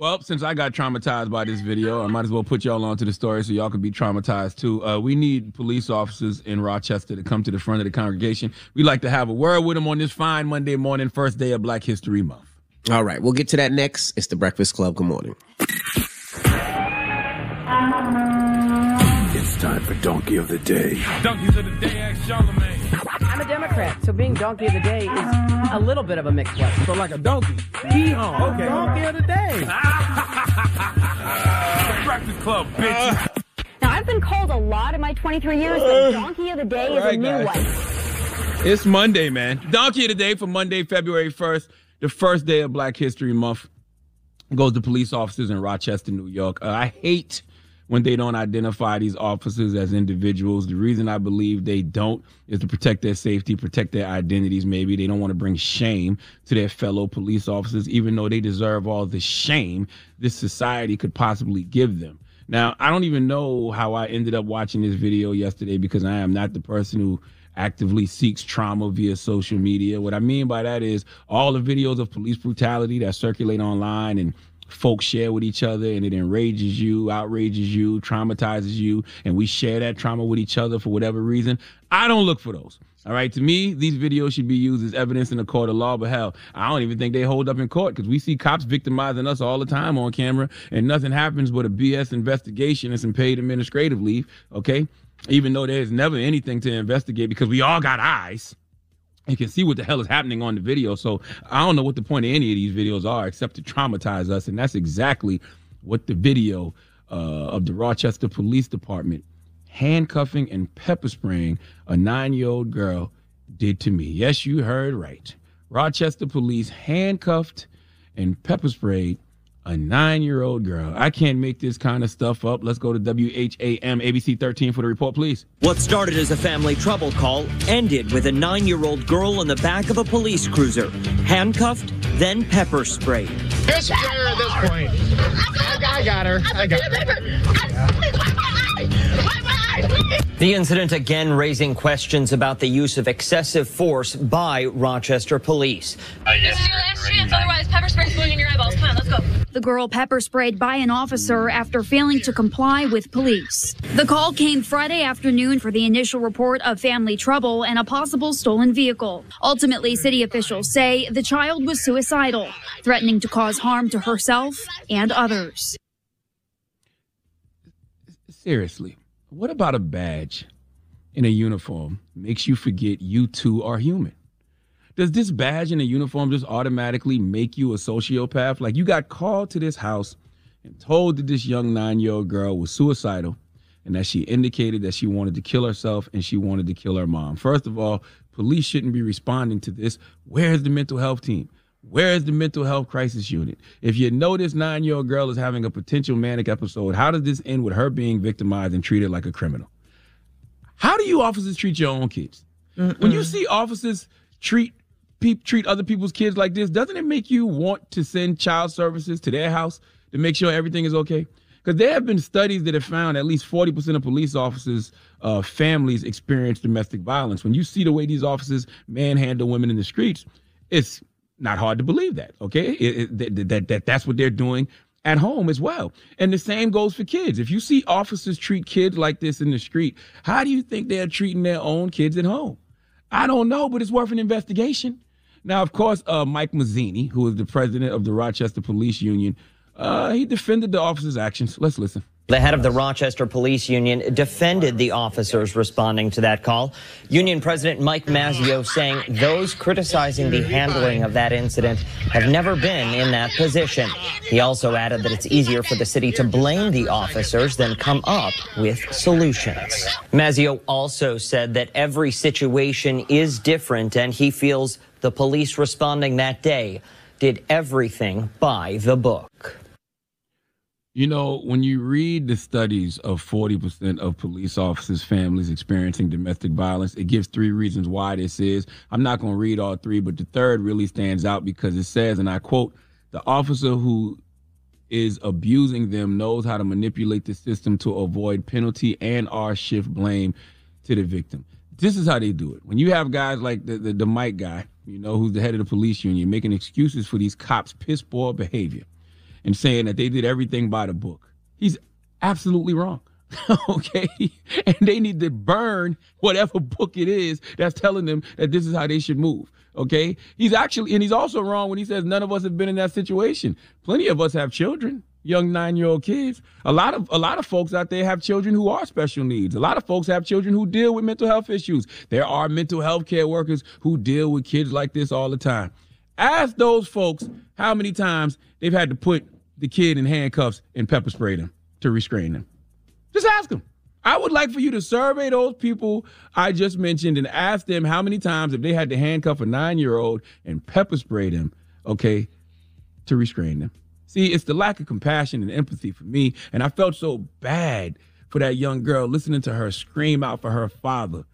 Well, since I got traumatized by this video, I might as well put y'all onto the story so y'all can be traumatized too. Uh, we need police officers in Rochester to come to the front of the congregation. We'd like to have a word with them on this fine Monday morning, first day of Black History Month. All right, we'll get to that next. It's the Breakfast Club. Good morning. It's time for Donkey of the Day. Donkeys of the day, ask Charlamagne. I'm a Democrat, so being donkey of the day is a little bit of a mixed blessing. So like a donkey. Yeehaw. Okay. Donkey of the day. Breakfast Club, bitch. Now, I've been called a lot in my 23 years, but Donkey of the Day is a Alright, new guys. one. It's Monday, man. Donkey of the day for Monday, February 1st, the first day of Black History Month. Goes to police officers in Rochester, New York. Uh, I hate when they don't identify these officers as individuals. The reason I believe they don't is to protect their safety, protect their identities. Maybe they don't want to bring shame to their fellow police officers, even though they deserve all the shame this society could possibly give them. Now, I don't even know how I ended up watching this video yesterday because I am not the person who actively seeks trauma via social media. What I mean by that is all the videos of police brutality that circulate online and folks share with each other and it enrages you, outrages you, traumatizes you, and we share that trauma with each other for whatever reason. I don't look for those. All right. To me, these videos should be used as evidence in the court of law. But hell, I don't even think they hold up in court because we see cops victimizing us all the time on camera and nothing happens but a BS investigation and some paid administrative leave. Okay. Even though there's never anything to investigate because we all got eyes you can see what the hell is happening on the video. So I don't know what the point of any of these videos are except to traumatize us. And that's exactly what the video uh, of the Rochester Police Department handcuffing and pepper spraying a nine year old girl did to me. Yes, you heard right. Rochester police handcuffed and pepper sprayed a nine year old girl. I can't make this kind of stuff up. Let's go to WHAM ABC 13 for the report, please. What started as a family trouble call ended with a nine year old girl in the back of a police cruiser, handcuffed, then pepper sprayed. Just spray her at this point. I, I got her. I got her. The incident again raising questions about the use of excessive force by Rochester police. This is your last chance, otherwise pepper spray's going in your eyeballs. Come on, let's go. The girl pepper sprayed by an officer after failing to comply with police. The call came Friday afternoon for the initial report of family trouble and a possible stolen vehicle. Ultimately, city officials say the child was suicidal, threatening to cause harm to herself and others. Seriously, what about a badge in a uniform makes you forget you too are human? Does this badge in a uniform just automatically make you a sociopath? Like you got called to this house and told that this young nine year old girl was suicidal and that she indicated that she wanted to kill herself and she wanted to kill her mom. First of all, police shouldn't be responding to this. Where's the mental health team? Where is the mental health crisis unit? If you know this nine year old girl is having a potential manic episode, how does this end with her being victimized and treated like a criminal? How do you officers treat your own kids? Mm-mm. When you see officers treat pe- treat other people's kids like this, doesn't it make you want to send child services to their house to make sure everything is okay? Because there have been studies that have found at least 40% of police officers' uh, families experience domestic violence. When you see the way these officers manhandle women in the streets, it's not hard to believe that. Okay, it, it, that, that, that that's what they're doing at home as well. And the same goes for kids. If you see officers treat kids like this in the street, how do you think they're treating their own kids at home? I don't know, but it's worth an investigation. Now, of course, uh, Mike Mazzeo, who is the president of the Rochester Police Union, uh, he defended the officers' actions. Let's listen. The head of the Rochester Police Union defended the officers responding to that call. Union President Mike Mazzeo saying those criticizing the handling of that incident have never been in that position. He also added that it's easier for the city to blame the officers than come up with solutions. Mazzeo also said that every situation is different and he feels the police responding that day did everything by the book. You know, when you read the studies of 40% of police officers' families experiencing domestic violence, it gives three reasons why this is. I'm not going to read all three, but the third really stands out because it says, and I quote, the officer who is abusing them knows how to manipulate the system to avoid penalty and or shift blame to the victim. This is how they do it. When you have guys like the, the, the Mike guy, you know, who's the head of the police union, making excuses for these cops' piss poor behavior and saying that they did everything by the book. He's absolutely wrong. okay? And they need to burn whatever book it is that's telling them that this is how they should move. Okay? He's actually, and he's also wrong when he says none of us have been in that situation. Plenty of us have children, young nine-year-old kids. A lot of a lot of folks out there have children who are special needs. A lot of folks have children who deal with mental health issues. There are mental health care workers who deal with kids like this all the time. Ask those folks how many times they've had to put the kid in handcuffs and pepper spray them to restrain them. Just ask them. I would like for you to survey those people I just mentioned and ask them how many times if they had to handcuff a nine year old and pepper spray them, okay, to restrain them. See, it's the lack of compassion and empathy for me. And I felt so bad for that young girl listening to her scream out for her father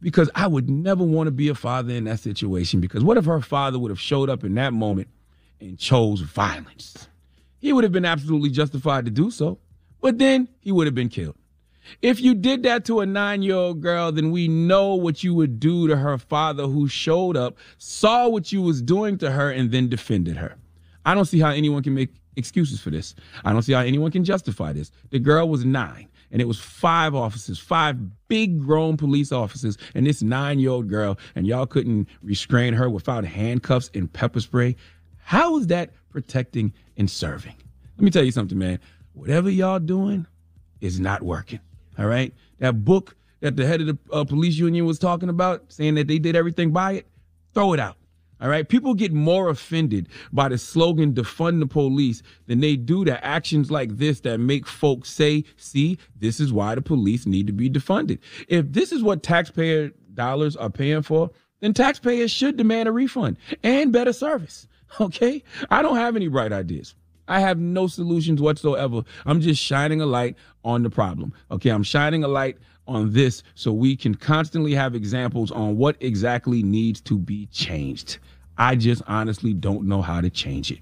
because I would never want to be a father in that situation. Because what if her father would have showed up in that moment and chose violence? He would have been absolutely justified to do so, but then he would have been killed. If you did that to a nine year old girl, then we know what you would do to her father who showed up, saw what you was doing to her, and then defended her. I don't see how anyone can make excuses for this. I don't see how anyone can justify this. The girl was nine and it was five officers, five big grown police officers, and this nine year old girl, and y'all couldn't restrain her without handcuffs and pepper spray. How is that protecting and serving? Let me tell you something, man. Whatever y'all doing is not working. All right. That book that the head of the uh, police union was talking about, saying that they did everything by it, throw it out. All right. People get more offended by the slogan defund the police than they do the actions like this that make folks say, see, this is why the police need to be defunded. If this is what taxpayer dollars are paying for, then taxpayers should demand a refund and better service. Okay. I don't have any bright ideas. I have no solutions whatsoever. I'm just shining a light on the problem. Okay. I'm shining a light on this so we can constantly have examples on what exactly needs to be changed. I just honestly don't know how to change it.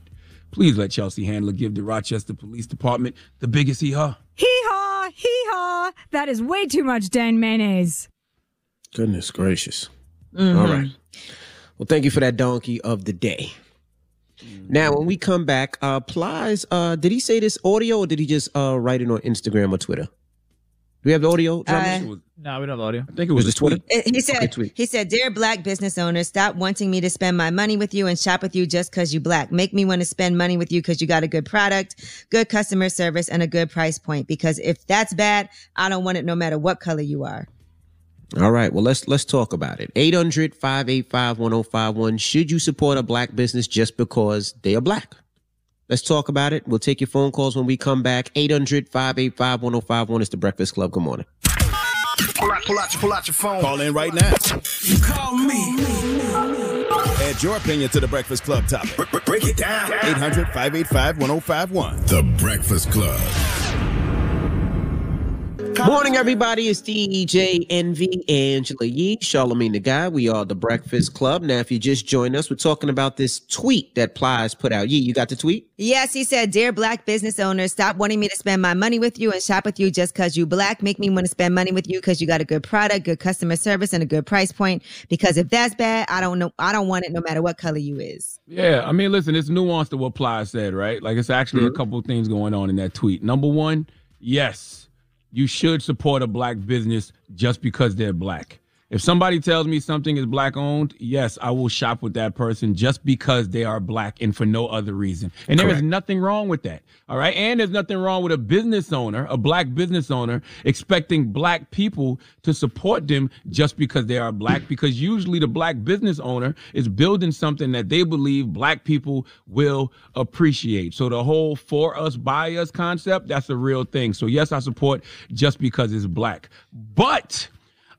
Please let Chelsea Handler give the Rochester Police Department the biggest hee haw. Hee haw, hee haw. That is way too much Dan mayonnaise. Goodness gracious. Mm-hmm. All right. Well, thank you for that donkey of the day. Now, when we come back, uh, Plies, uh, did he say this audio or did he just uh, write it on Instagram or Twitter? Do we have the audio? Uh, no, we don't have the audio. I think it was, was Twitter. He said, "He said, dear Black business owners, stop wanting me to spend my money with you and shop with you just because you Black. Make me want to spend money with you because you got a good product, good customer service, and a good price point. Because if that's bad, I don't want it no matter what color you are." All right. Well, let's let's talk about it. 800-585-1051. Should you support a black business just because they are black? Let's talk about it. We'll take your phone calls when we come back. 800-585-1051 is the Breakfast Club. Good morning. Pull out, pull out, your, pull out your phone. Call in right now. You call me. Add your opinion to the Breakfast Club topic. Break it down. 800 585 1051. The Breakfast Club. Morning, everybody. It's DJ Envy Angela Yee, Charlamagne the God. We are the Breakfast Club. Now, if you just joined us, we're talking about this tweet that Plies put out. Yee, you got the tweet? Yes, he said, Dear black business owners, stop wanting me to spend my money with you and shop with you just because you black. Make me want to spend money with you because you got a good product, good customer service, and a good price point. Because if that's bad, I don't know. I don't want it no matter what color you is. Yeah, I mean, listen, it's nuanced to what Ply said, right? Like, it's actually a mm-hmm. couple of things going on in that tweet. Number one, yes, you should support a black business just because they're black. If somebody tells me something is black owned, yes, I will shop with that person just because they are black and for no other reason. And there is nothing wrong with that. All right. And there's nothing wrong with a business owner, a black business owner, expecting black people to support them just because they are black, because usually the black business owner is building something that they believe black people will appreciate. So the whole for us, by us concept, that's a real thing. So yes, I support just because it's black. But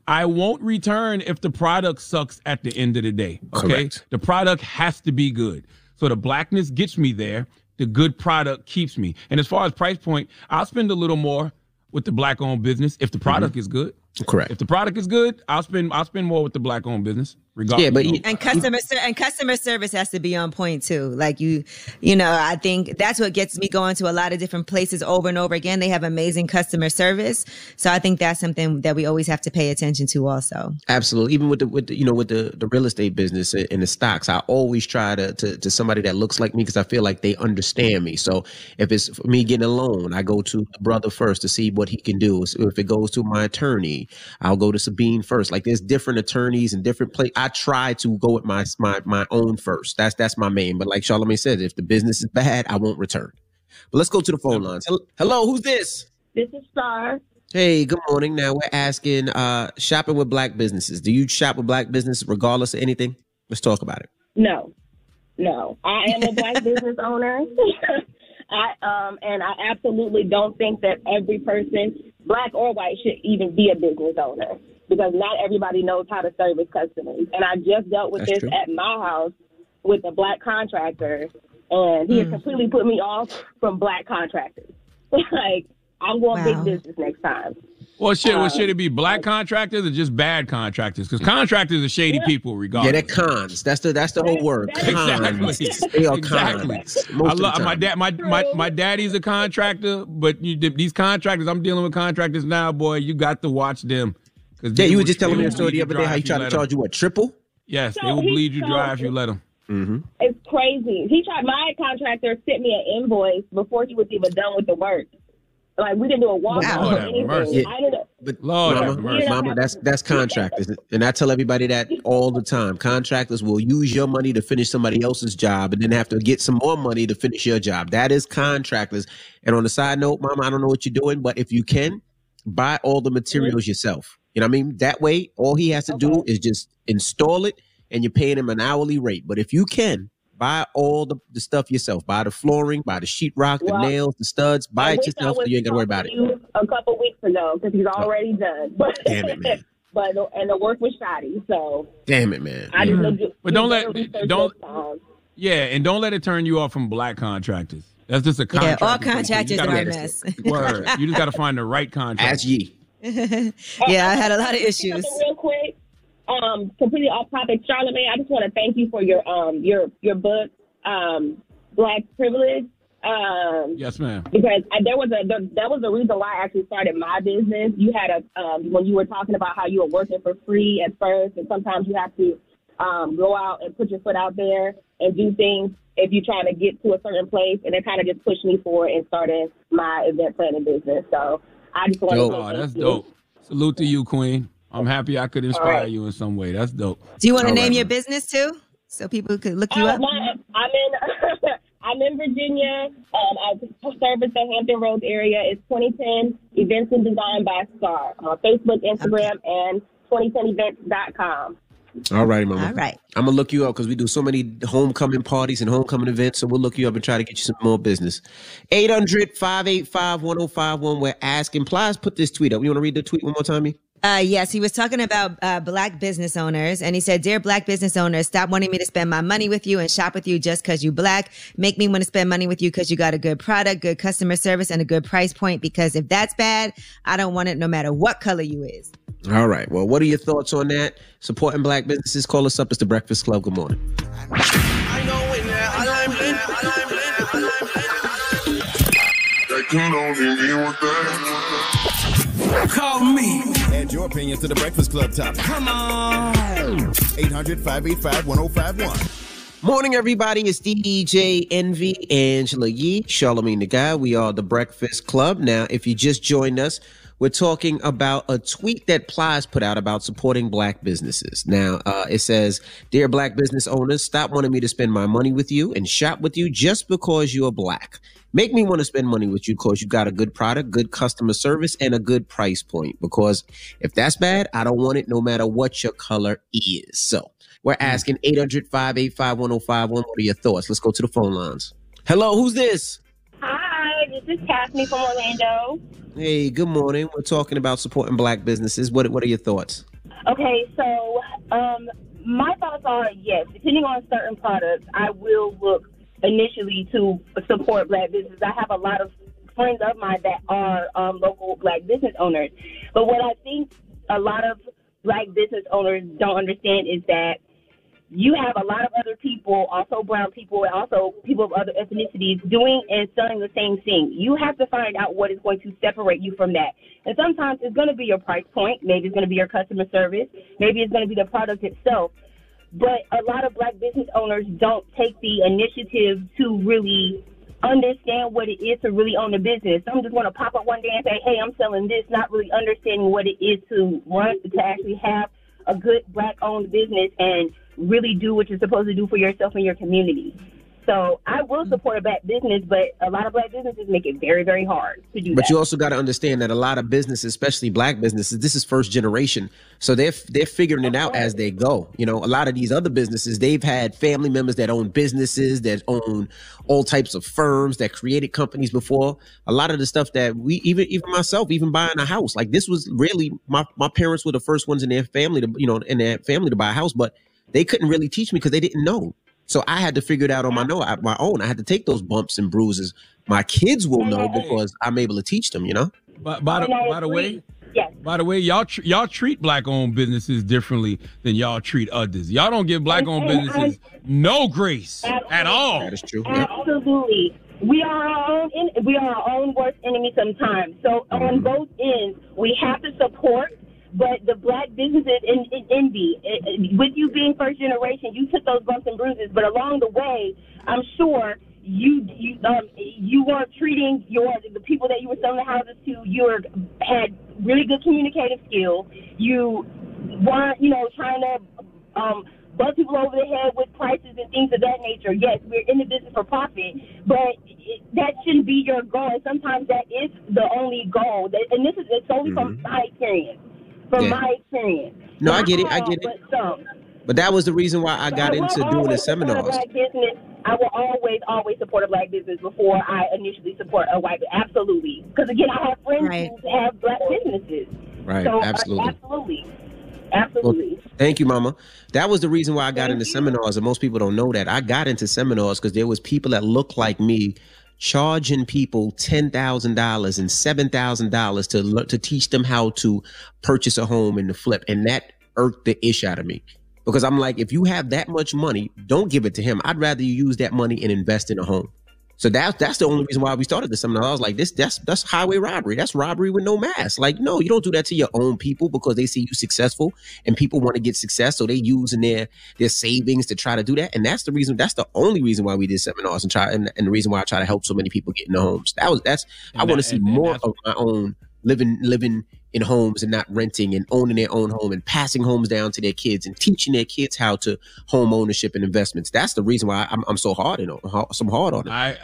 I won't return if the product sucks at the end of the day. Okay. Correct. The product has to be good. So the blackness gets me there. The good product keeps me. And as far as price point, I'll spend a little more with the black owned business if the product mm-hmm. is good. Correct. If the product is good, I'll spend I'll spend more with the black owned business. Regardless. Yeah, but you And customer ser- and customer service has to be on point too. Like you, you know, I think that's what gets me going to a lot of different places over and over again. They have amazing customer service, so I think that's something that we always have to pay attention to. Also, Absolutely. Even with the with the, you know with the the real estate business and the stocks, I always try to to, to somebody that looks like me because I feel like they understand me. So if it's for me getting a loan, I go to the brother first to see what he can do. So if it goes to my attorney, I'll go to Sabine first. Like there's different attorneys and different place. I try to go with my my my own first. That's that's my main. But like Charlamagne said, if the business is bad, I won't return. But let's go to the phone lines. Hello, who's this? This is Star. Hey, good morning. Now we're asking uh shopping with black businesses. Do you shop with black businesses regardless of anything? Let's talk about it. No, no. I am a black business owner. I um and I absolutely don't think that every person, black or white, should even be a business owner because not everybody knows how to service customers. And I just dealt with That's this true. at my house with a black contractor, and he has completely put me off from black contractors. like I'm going Wow. big business next time. Well, shit, well, Uh, should it be black contractors or just bad contractors? Because contractors are shady people, Yeah, regardless. they're cons. That's the that's the whole word. Cons. Exactly. They are Exactly. cons. I Most of love my dad. My, my my daddy's a contractor, but you, these contractors, I'm dealing with contractors now, boy. You got to watch them. 'Cause Yeah, you were will- just telling me a story the other day how you if tried to charge you what triple? Yes, So they will bleed you dry if you let them. Mm-hmm. It's crazy. He tried. My contractor sent me an invoice before he was even done with the work. Like we didn't do a walk Wow. or anything. mercy. I didn't. But Lord mama, mama, that's that's contractors, and I tell everybody that all the time. Contractors will use your money to finish somebody else's job, and then have to get some more money to finish your job. That is contractors. And on the side note, mama, I don't know what you're doing, but if you can, buy all the materials yourself. You know what I mean? That way, all he has to do is just install it, and you're paying him an hourly rate. But if you can. Buy all the, the stuff yourself. Buy the flooring, buy the sheetrock, the nails, the studs. Buy it yourself so you ain't got to worry about it. talking to you A couple weeks ago because he's oh. already done. But Damn it, man. but and the work was shoddy, so Damn it, man. I just mm-hmm. looked at- But don't let- don't- Yeah, and don't let it turn you off from black contractors. That's just a contract. yeah, all contractors are a mess. Word. You just got to find the right contractor. As ye. Yeah, I had a lot of issues. Real quick. Um, completely off topic, Charlamagne. I just want to thank you for your um your your book, um, Black Privilege. Um, Yes, ma'am. because I, there was a there, that was the reason why I actually started my business. You had a um, when you were talking about how you were working for free at first, and sometimes you have to um, go out and put your foot out there and do things if you're trying to get to a certain place, and it kind of just pushed me forward and started my event planning business. So I just want Dope. to Oh, that's thank you. dope. Salute to you, Queen. I'm happy I could inspire right. you in some way. That's dope. Do you want to All name right, your man. business too, so people could look you Uh, up? my, I'm in I'm in Virginia. Um, I service the Hampton Roads area. It's 2010 Events and Design by Star. On Facebook, Instagram, and 2010events.com. All right, mama. All right. I'm gonna look you up because we do so many homecoming parties and homecoming events. So we'll look you up and try to get you some more business. 800-585-1051. We're asking. Plies put this tweet up. You want to read the tweet one more time, me? Uh, yes, he was talking about uh, black business owners, and he said, "Dear black business owners, stop wanting me to spend my money with you and shop with you just because you black. Make me want to spend money with you because you got a good product, good customer service, and a good price point. Because if that's bad, I don't want it, no matter what color you is." All right. Well, what are your thoughts on that? Supporting black businesses. Call us up. It's the Breakfast Club. Good morning. Call me. Add your opinion to the Breakfast Club topic. Come on. 800 585 1051. Morning, everybody. It's DJ Envy, Angela Yee, Charlamagne the God. We are the Breakfast Club. Now, if you just joined us, we're talking about a tweet that Plies put out about supporting black businesses. Now, uh, it says, Dear black business owners, stop wanting me to spend my money with you and shop with you just because you are black. Make me want to spend money with you because you got a good product, good customer service, and a good price point. Because if that's bad, I don't want it no matter what your color is. So we're asking 800 585 1051. What are your thoughts? Let's go to the phone lines. Hello, who's this? Hi, this is Kathleen from Orlando. Hey, good morning. We're talking about supporting black businesses. What What are your thoughts? Okay, so um, my thoughts are yes, depending on certain products, I will look initially to support black businesses. I have a lot of friends of mine that are um, local black business owners. But what I think a lot of black business owners don't understand is that you have a lot of other people, also brown people, and also people of other ethnicities, doing and selling the same thing. You have to find out what is going to separate you from that. And sometimes it's going to be your price point. Maybe it's going to be your customer service. Maybe it's going to be the product itself. But a lot of black business owners don't take the initiative to really understand what it is to really own a business. Some just want to pop up one day and say, "Hey, I'm selling this," not really understanding what it is to run to actually have a good black-owned business and really do what you're supposed to do for yourself and your community. So I will support a black business, but a lot of black businesses make it very, very hard to do But that. you also got to understand that a lot of businesses, especially black businesses, this is first generation, so they're they're figuring it out as they go. You know, a lot of these other businesses, they've had family members that own businesses, that own all types of firms, that created companies before. A lot of the stuff that we even even myself, even buying a house, like this was really my my parents were the first ones in their family to you know in their family to buy a house, but they couldn't really teach me because they didn't know. So I had to figure it out on my no my own. I had to take those bumps and bruises. My kids will know because I'm able to teach them. You know. By, by the by the way, by the way, y'all tr- y'all treat black owned businesses differently than y'all treat others. Y'all don't give black owned And- and businesses no grace at all. That is true. Absolutely. We are our own en- we are our own worst enemy sometimes. So mm-hmm. on both ends, we have to support. But the black businesses in, in envy, eh, eh, with you being first generation, you took those bumps and bruises. But along the way, I'm sure you you um you weren't treating your the people that you were selling the houses to. You were had really good communicative skills. You weren't you know trying to um buzz people over the head with prices and things of that nature. Yes, we're in the business for profit, but it, that shouldn't be your goal. And sometimes that is the only goal. That, and this is it's solely from my experience. From Yeah. my experience. No, I get it. I get it. But some. But that was the reason why I got will into doing the always a seminars. Black business. I will always, always support a black business before I initially support a white. Absolutely, because again, I have friends who have black businesses. Right, So, uh, absolutely. absolutely, absolutely. Thank you, Mama. That was the reason why I got into seminars, and most people don't know that. I got into seminars because there was people that looked like me charging people ten thousand dollars and seven thousand dollars to to teach them how to purchase a home and to flip, and that irked the ish out of me. Because I'm like, if you have that much money, don't give it to him. I'd rather you use that money and invest in a home. So that's that's the only reason why we started the seminar. I was like, this that's that's highway robbery. That's robbery with no mask. Like, no, you don't do that to your own people because they see you successful and people want to get success. So they using their their savings to try to do that. And that's the reason, that's the only reason why we did seminars and try and, and the reason why I try to help so many people get into homes. That was that's I And want to see more of my own living living in homes and not renting and owning their own home and passing homes down to their kids and teaching their kids how to home ownership and investments. That's the reason why I'm, I'm so hard on so hard on it. I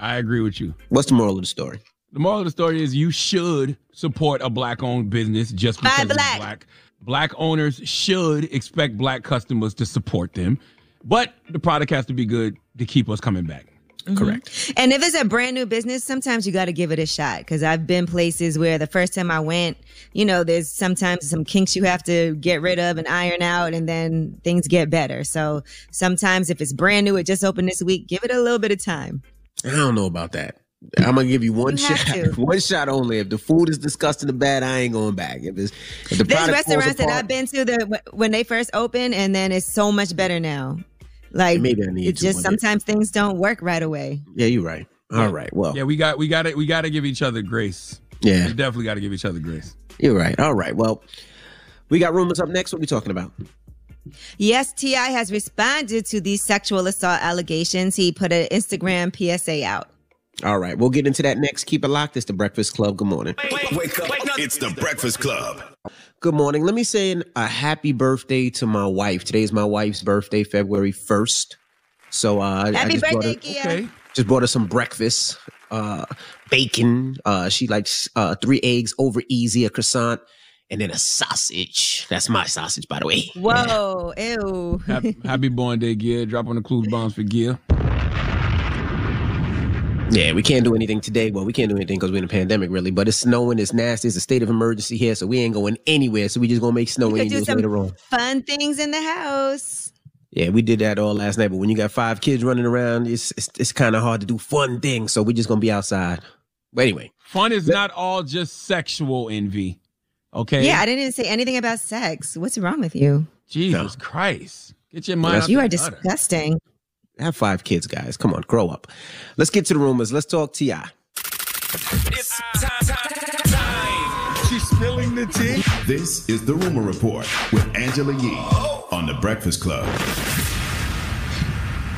I agree with you. What's the moral of the story? The moral of the story is you should support a black-owned business just because it's black. black. Black owners should expect black customers to support them, but the product has to be good to keep us coming back. Mm-hmm. Correct. And if it's a brand new business, sometimes you got to give it a shot. Because I've been places where the first time I went, you know, there's sometimes some kinks you have to get rid of and iron out, and then things get better. So sometimes if it's brand new, it just opened this week, give it a little bit of time. I don't know about that. I'm gonna give you one You shot, one shot only. If the food is disgusting and bad, I ain't going back. If, it's, if the There's restaurants that I've been to the when they first opened, and then it's so much better now. Like Maybe I need it to just one day. sometimes things don't work right away. yeah, you're right. All right, well, Yeah, we got we got it. we got to give each other grace. Yeah. we definitely got to give each other grace. you're right. All right, well, we got rumors up next. What we talking about? Yes, T.I. has responded to these sexual assault allegations. He put an Instagram PSA out. All right, we'll get into that next. Keep it locked. It's the Breakfast Club. Good morning. Wake up. It's the Breakfast Club. Good morning. Let me say a happy birthday to my wife. Today's my wife's birthday, February 1st. So uh, I Happy just brought her, Kia. just brought her some breakfast, uh, bacon. Uh, she likes uh, three eggs over easy, a croissant, and then a sausage. That's my sausage, by the way. Whoa, ew. Happy, happy born day, Gear. Drop on the clues bombs for Gear. Yeah, we can't do anything today. Well, we can't do anything because we're in a pandemic, really. But it's snowing, it's nasty, it's a state of emergency here, so we ain't going anywhere. So we just gonna make snow You do some later on. fun things in the house. Yeah, we did that all last night. But when you got five kids running around, it's it's, it's kind of hard to do fun things. So we're just gonna be outside. But anyway, Fun is not all just sexual envy. Okay. Yeah, I didn't even say anything about sex. What's wrong with you? Jesus Christ. Get your mind out You are gutter. disgusting. Have five kids, guys. Come on, grow up. Let's get to the rumors. Let's talk Ti. It's time, time. She's spilling the tea. This is the Rumor Report with Angela Yee oh. on the Breakfast Club.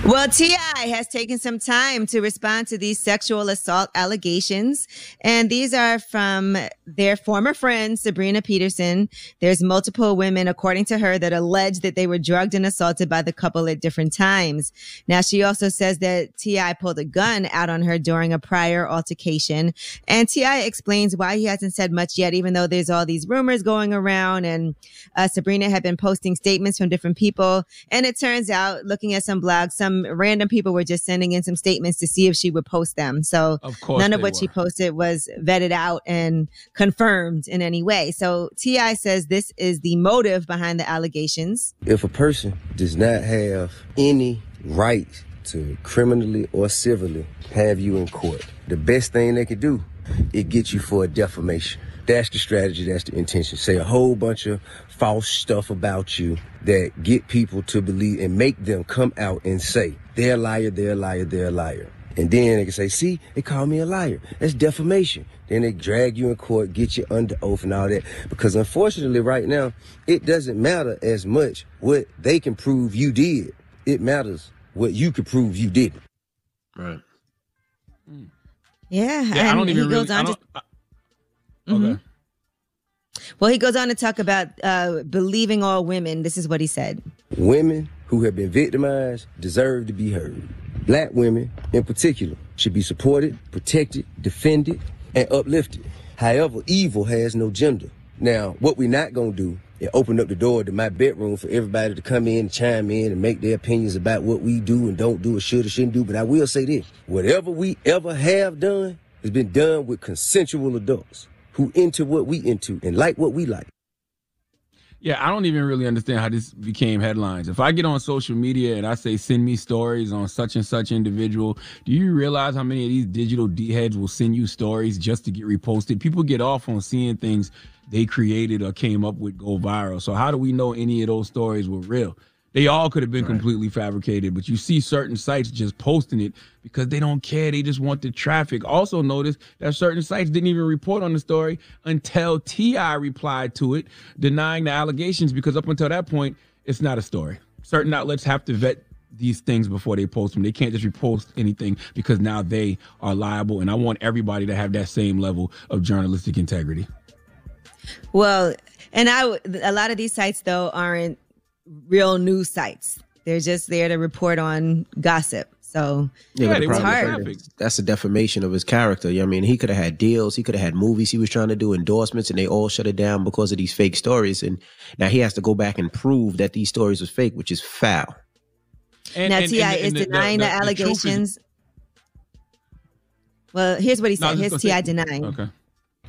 Well, T.I. has taken some time to respond to these sexual assault allegations. And these are from their former friend, Sabrina Peterson. There's multiple women, according to her, that allege that they were drugged and assaulted by the couple at different times. Now, she also says that T.I. pulled a gun out on her during a prior altercation. And T.I. explains why he hasn't said much yet, even though there's all these rumors going around. And uh, Sabrina had been posting statements from different people. And it turns out, looking at some blogs, some random people were just sending in some statements to see if she would post them. So Of course none of they what she posted was vetted out and confirmed in any way. So T.I. says this is the motive behind the allegations. If a person does not have any right to criminally or civilly have you in court, the best thing they could do it get you for a defamation. That's the strategy, that's the intention. Say a whole bunch of false stuff about you that get people to believe and make them come out and say, they're a liar, they're a liar, they're a liar. And then they can say, see, they call me a liar. That's defamation. Then they drag you in court, get you under oath and all that. Because unfortunately, right now, it doesn't matter as much what they can prove you did. It matters what you can prove you didn't. Right. Hmm. Yeah, Yeah, I and don't even he goes really. I on don't, to I-. Okay. well, he goes on to talk about uh, believing all women. This is what he said. Women who have been victimized deserve to be heard. Black women, in particular, should be supported, protected, defended, and uplifted. However, evil has no gender. Now, what we're not going to do is open up the door to my bedroom for everybody to come in and chime in and make their opinions about what we do and don't do or should or shouldn't do. But I will say this whatever we ever have done has been done with consensual adults who into what we into and like what we like. Yeah, I don't even really understand how this became headlines. If I get on social media and I say send me stories on such and such individual, do you realize how many of these digital D heads will send you stories just to get reposted? People get off on seeing things they created or came up with go viral. So how do we know any of those stories were real? They all could have been completely fabricated, but you see certain sites just posting it because they don't care. They just want the traffic. Also, notice that certain sites didn't even report on the story until T.I. replied to it, denying the allegations because up until that point, it's not a story. Certain outlets have to vet these things before they post them. They can't just repost anything because now they are liable. And I want everybody to have that same level of journalistic integrity. Well, and I a lot of these sites though aren't real news sites. They're just there to report on gossip. So So Yeah, it's hard. that's a defamation of his character. You know I mean, he could have had deals, he could have had movies he was trying to do, endorsements, and they all shut it down because of these fake stories. And now he has to go back and prove that these stories was fake, which is foul. And- now and- T.I. and- is and denying the- the, the truth is- allegations. well, here's what he No, said. was Here's T.I. denying. Okay.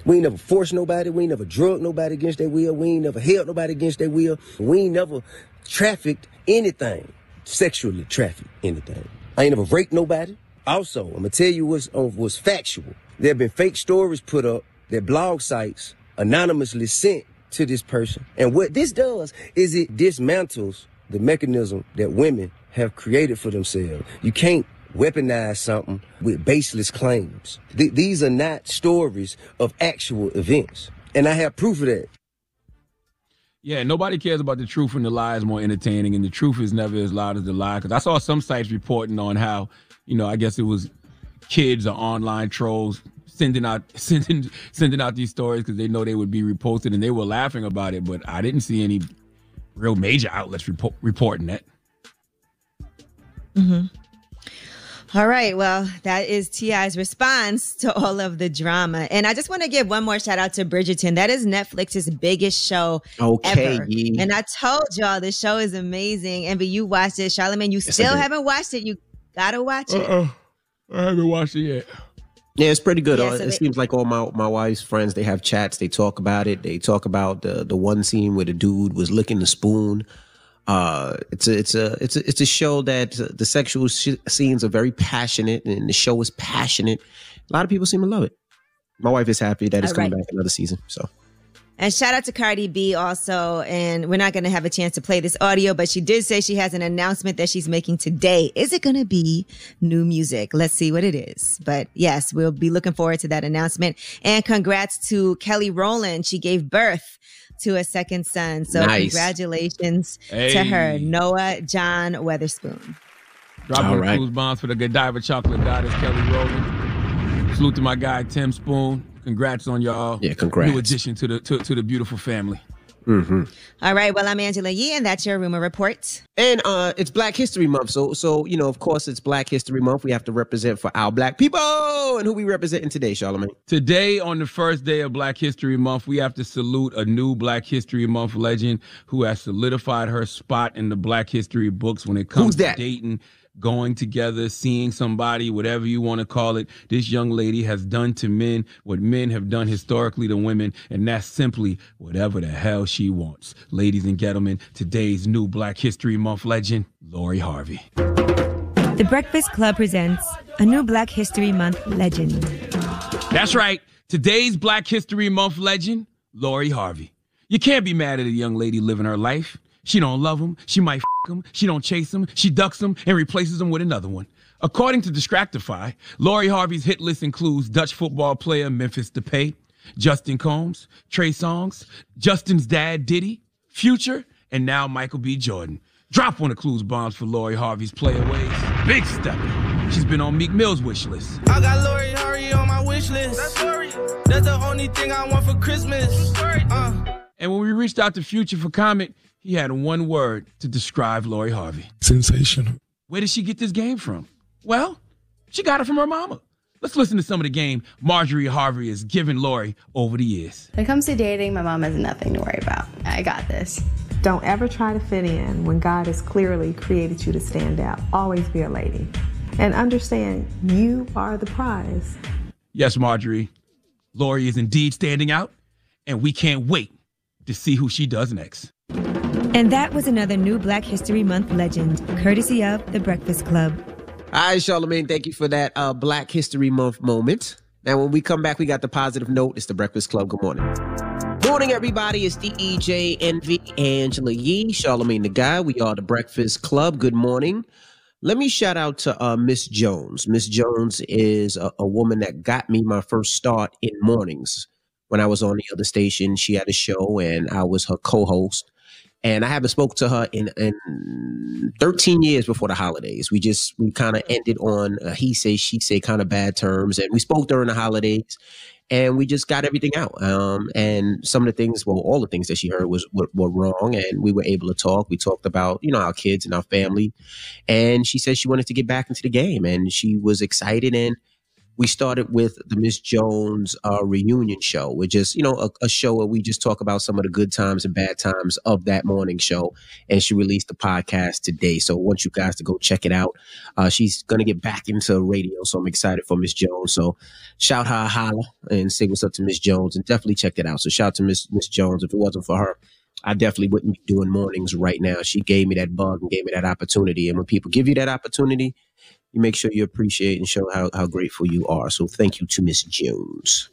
We ain't never forced nobody. We ain't never drug nobody against their will. We ain't never held nobody against their will. We ain't never trafficked anything, sexually trafficked anything. I ain't never raped nobody. Also, I'm gonna tell you what's uh, what's factual. There have been fake stories put up that blog sites anonymously sent to this person. And what this does is it dismantles the mechanism that women have created for themselves. You can't weaponize something with baseless claims. Th- these are not stories of actual events. And I have proof of that. Yeah, nobody cares about the truth and the lie is more entertaining, and the truth is never as loud as the lie. Because I saw some sites reporting on how, you know, I guess it was kids or online trolls sending out sending sending out these stories because they know they would be reposted, and they were laughing about it. But I didn't see any real major outlets report, reporting that. hmm All right. Well, that is T.I.'s response to all of the drama. And I just want to give one more shout out to Bridgerton. That is Netflix's biggest show Okay, ever. Yee. And I told y'all the show is amazing. And but you watched it. Charlamagne, you I still haven't watched it. You gotta watch it. Uh-uh. I haven't watched it yet. Yeah, it's pretty good. Yeah, Uh, so it they- seems like all my, my wife's friends, they have chats, they talk about it. They talk about the the one scene where the dude was licking the spoon. Uh, it's a it's a it's a it's a show that uh, the sexual sh- scenes are very passionate, and the show is passionate. A lot of people seem to love it. My wife is happy that it's All coming right. back another season. So And shout out to Cardi B also. And we're not going to have a chance to play this audio, but she did say she has an announcement that she's making today. Is it going to be new music? Let's see what it is. But yes, we'll be looking forward to that announcement. And congrats to Kelly Rowland. She gave birth to a second son. So Nice. congratulations to her, Noah Jon Weatherspoon. Dropping All the right. cruise bombs for the Godiva chocolate goddess Kelly Rowland. Salute to my guy Tim Spoon. Congrats on y'all. Yeah, congrats. New addition to the to, to the beautiful family. Mm-hmm. All right. Well, I'm Angela Yee, and that's your rumor report. And uh it's Black History Month. So so you know, of course it's Black History Month. We have to represent for our black people. And who we representing today, Charlamagne? Today, on the first day of Black History Month, we have to salute a new Black History Month legend who has solidified her spot in the Black History books when it comes Who's to that? Going together, seeing somebody, whatever you want to call it. This young lady has done to men what men have done historically to women, and that's simply whatever the hell she wants. Ladies and gentlemen, today's new Black History Month legend, Lori Harvey. The Breakfast Club presents a new Black History Month legend. That's right. Today's Black History Month legend, Lori Harvey. You can't be mad at a young lady living her life. She don't love him. She might f him. She don't chase him. She ducks him and replaces him with another one. According to Distractify, Lori Harvey's hit list includes Dutch football player Memphis Depay, Justin Combs, Trey Songz, Justin's dad Diddy, Future, and now Michael B. Jordan. Drop one of Clues bombs for Lori Harvey's playaways. Big step. She's been on Meek Mill's wish list. I got Lori Harvey on my wish list. That's Lori. That's the only thing I want for Christmas. Uh. And when we reached out to Future for comment, he had one word to describe Lori Harvey. Sensational. Where did she get this game from? Well, she got it from her mama. Let's listen to some of the game Marjorie Harvey has given Lori over the years. When it comes to dating, my mom has nothing to worry about. I got this. Don't ever try to fit in when God has clearly created you to stand out. Always be a lady. And understand you are the prize. Yes, Marjorie, Lori is indeed standing out, and we can't wait to see who she does next. And that was another new Black History Month legend, courtesy of The Breakfast Club. All right, Charlamagne, thank you for that uh, Black History Month moment. Now, when we come back, we got the positive note. It's the Breakfast Club. Good morning. Morning, everybody. It's DJ Envy, Angela Yee, Charlamagne the God. We are the Breakfast Club. Good morning. Let me shout out to uh, Miss Jones. Miss Jones is a, a woman that got me my first start in mornings. When I was on the other station, she had a show and I was her co host. And I haven't spoke to her in, in 13 years before the holidays. We just we kind of ended on uh, he say she say kind of bad terms, and we spoke during the holidays, and we just got everything out. Um, and some of the things, well, all the things that she heard was were, were, wrong, and we were able to talk. We talked about you know our kids and our family, and she said she wanted to get back into the game, and she was excited and we started with the Miss Jones uh, reunion show, which is, you know, a, a, show where we just talk about some of the good times and bad times of that morning show. And she released the podcast today. So I want you guys to go check it out. Uh, she's going to get back into radio. So I'm excited for Miss Jones. So shout her holla and say what's up to Miss Jones and definitely check that out. So shout out to Miss Miss Jones. If it wasn't for her, I definitely wouldn't be doing mornings right now. She gave me that bug and gave me that opportunity. And when people give you that opportunity, you make sure you appreciate and show how, how grateful you are. So thank you to Miss Jones.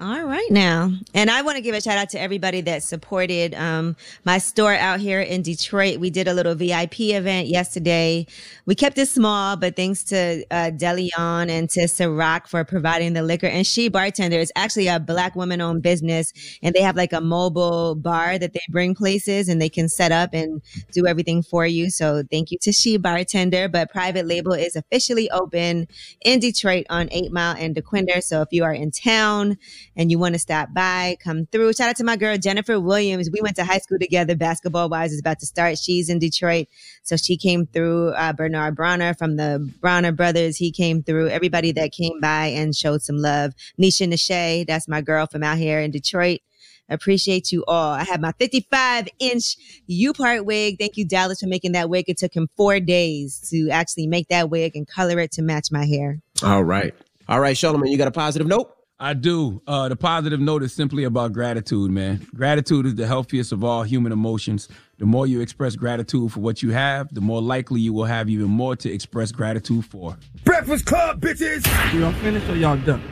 All right now. And I want to give a shout out to everybody that supported um, my store out here in Detroit. We did a little VIP event yesterday. We kept it small, but thanks to uh, DeLeon and to Ciroc for providing the liquor. And She Bartender is actually a black woman owned business and they have like a mobile bar that they bring places and they can set up and do everything for you. So thank you to She Bartender. But private label is officially open in Detroit on 8 Mile and Dequindre. So if you are in town, and you want to stop by, come through. Shout out to my girl, Jennifer Williams. We went to high school together. Basketball wise is about to start. She's in Detroit. So she came through. Uh, Bernard Bronner from the Bronner brothers. He came through. Everybody that came by and showed some love. Nisha Nashe, that's my girl from out here in Detroit. Appreciate you all. I have my 55 inch U part wig. Thank you, Dallas, for making that wig. It took him four days to actually make that wig and color it to match my hair. All right. All right, Charlamagne, you got a positive note? I do. Uh, the positive note is simply about gratitude, man. Gratitude is the healthiest of all human emotions. The more you express gratitude for what you have, the more likely you will have even more to express gratitude for. Breakfast Club, bitches! Y'all finished or y'all done?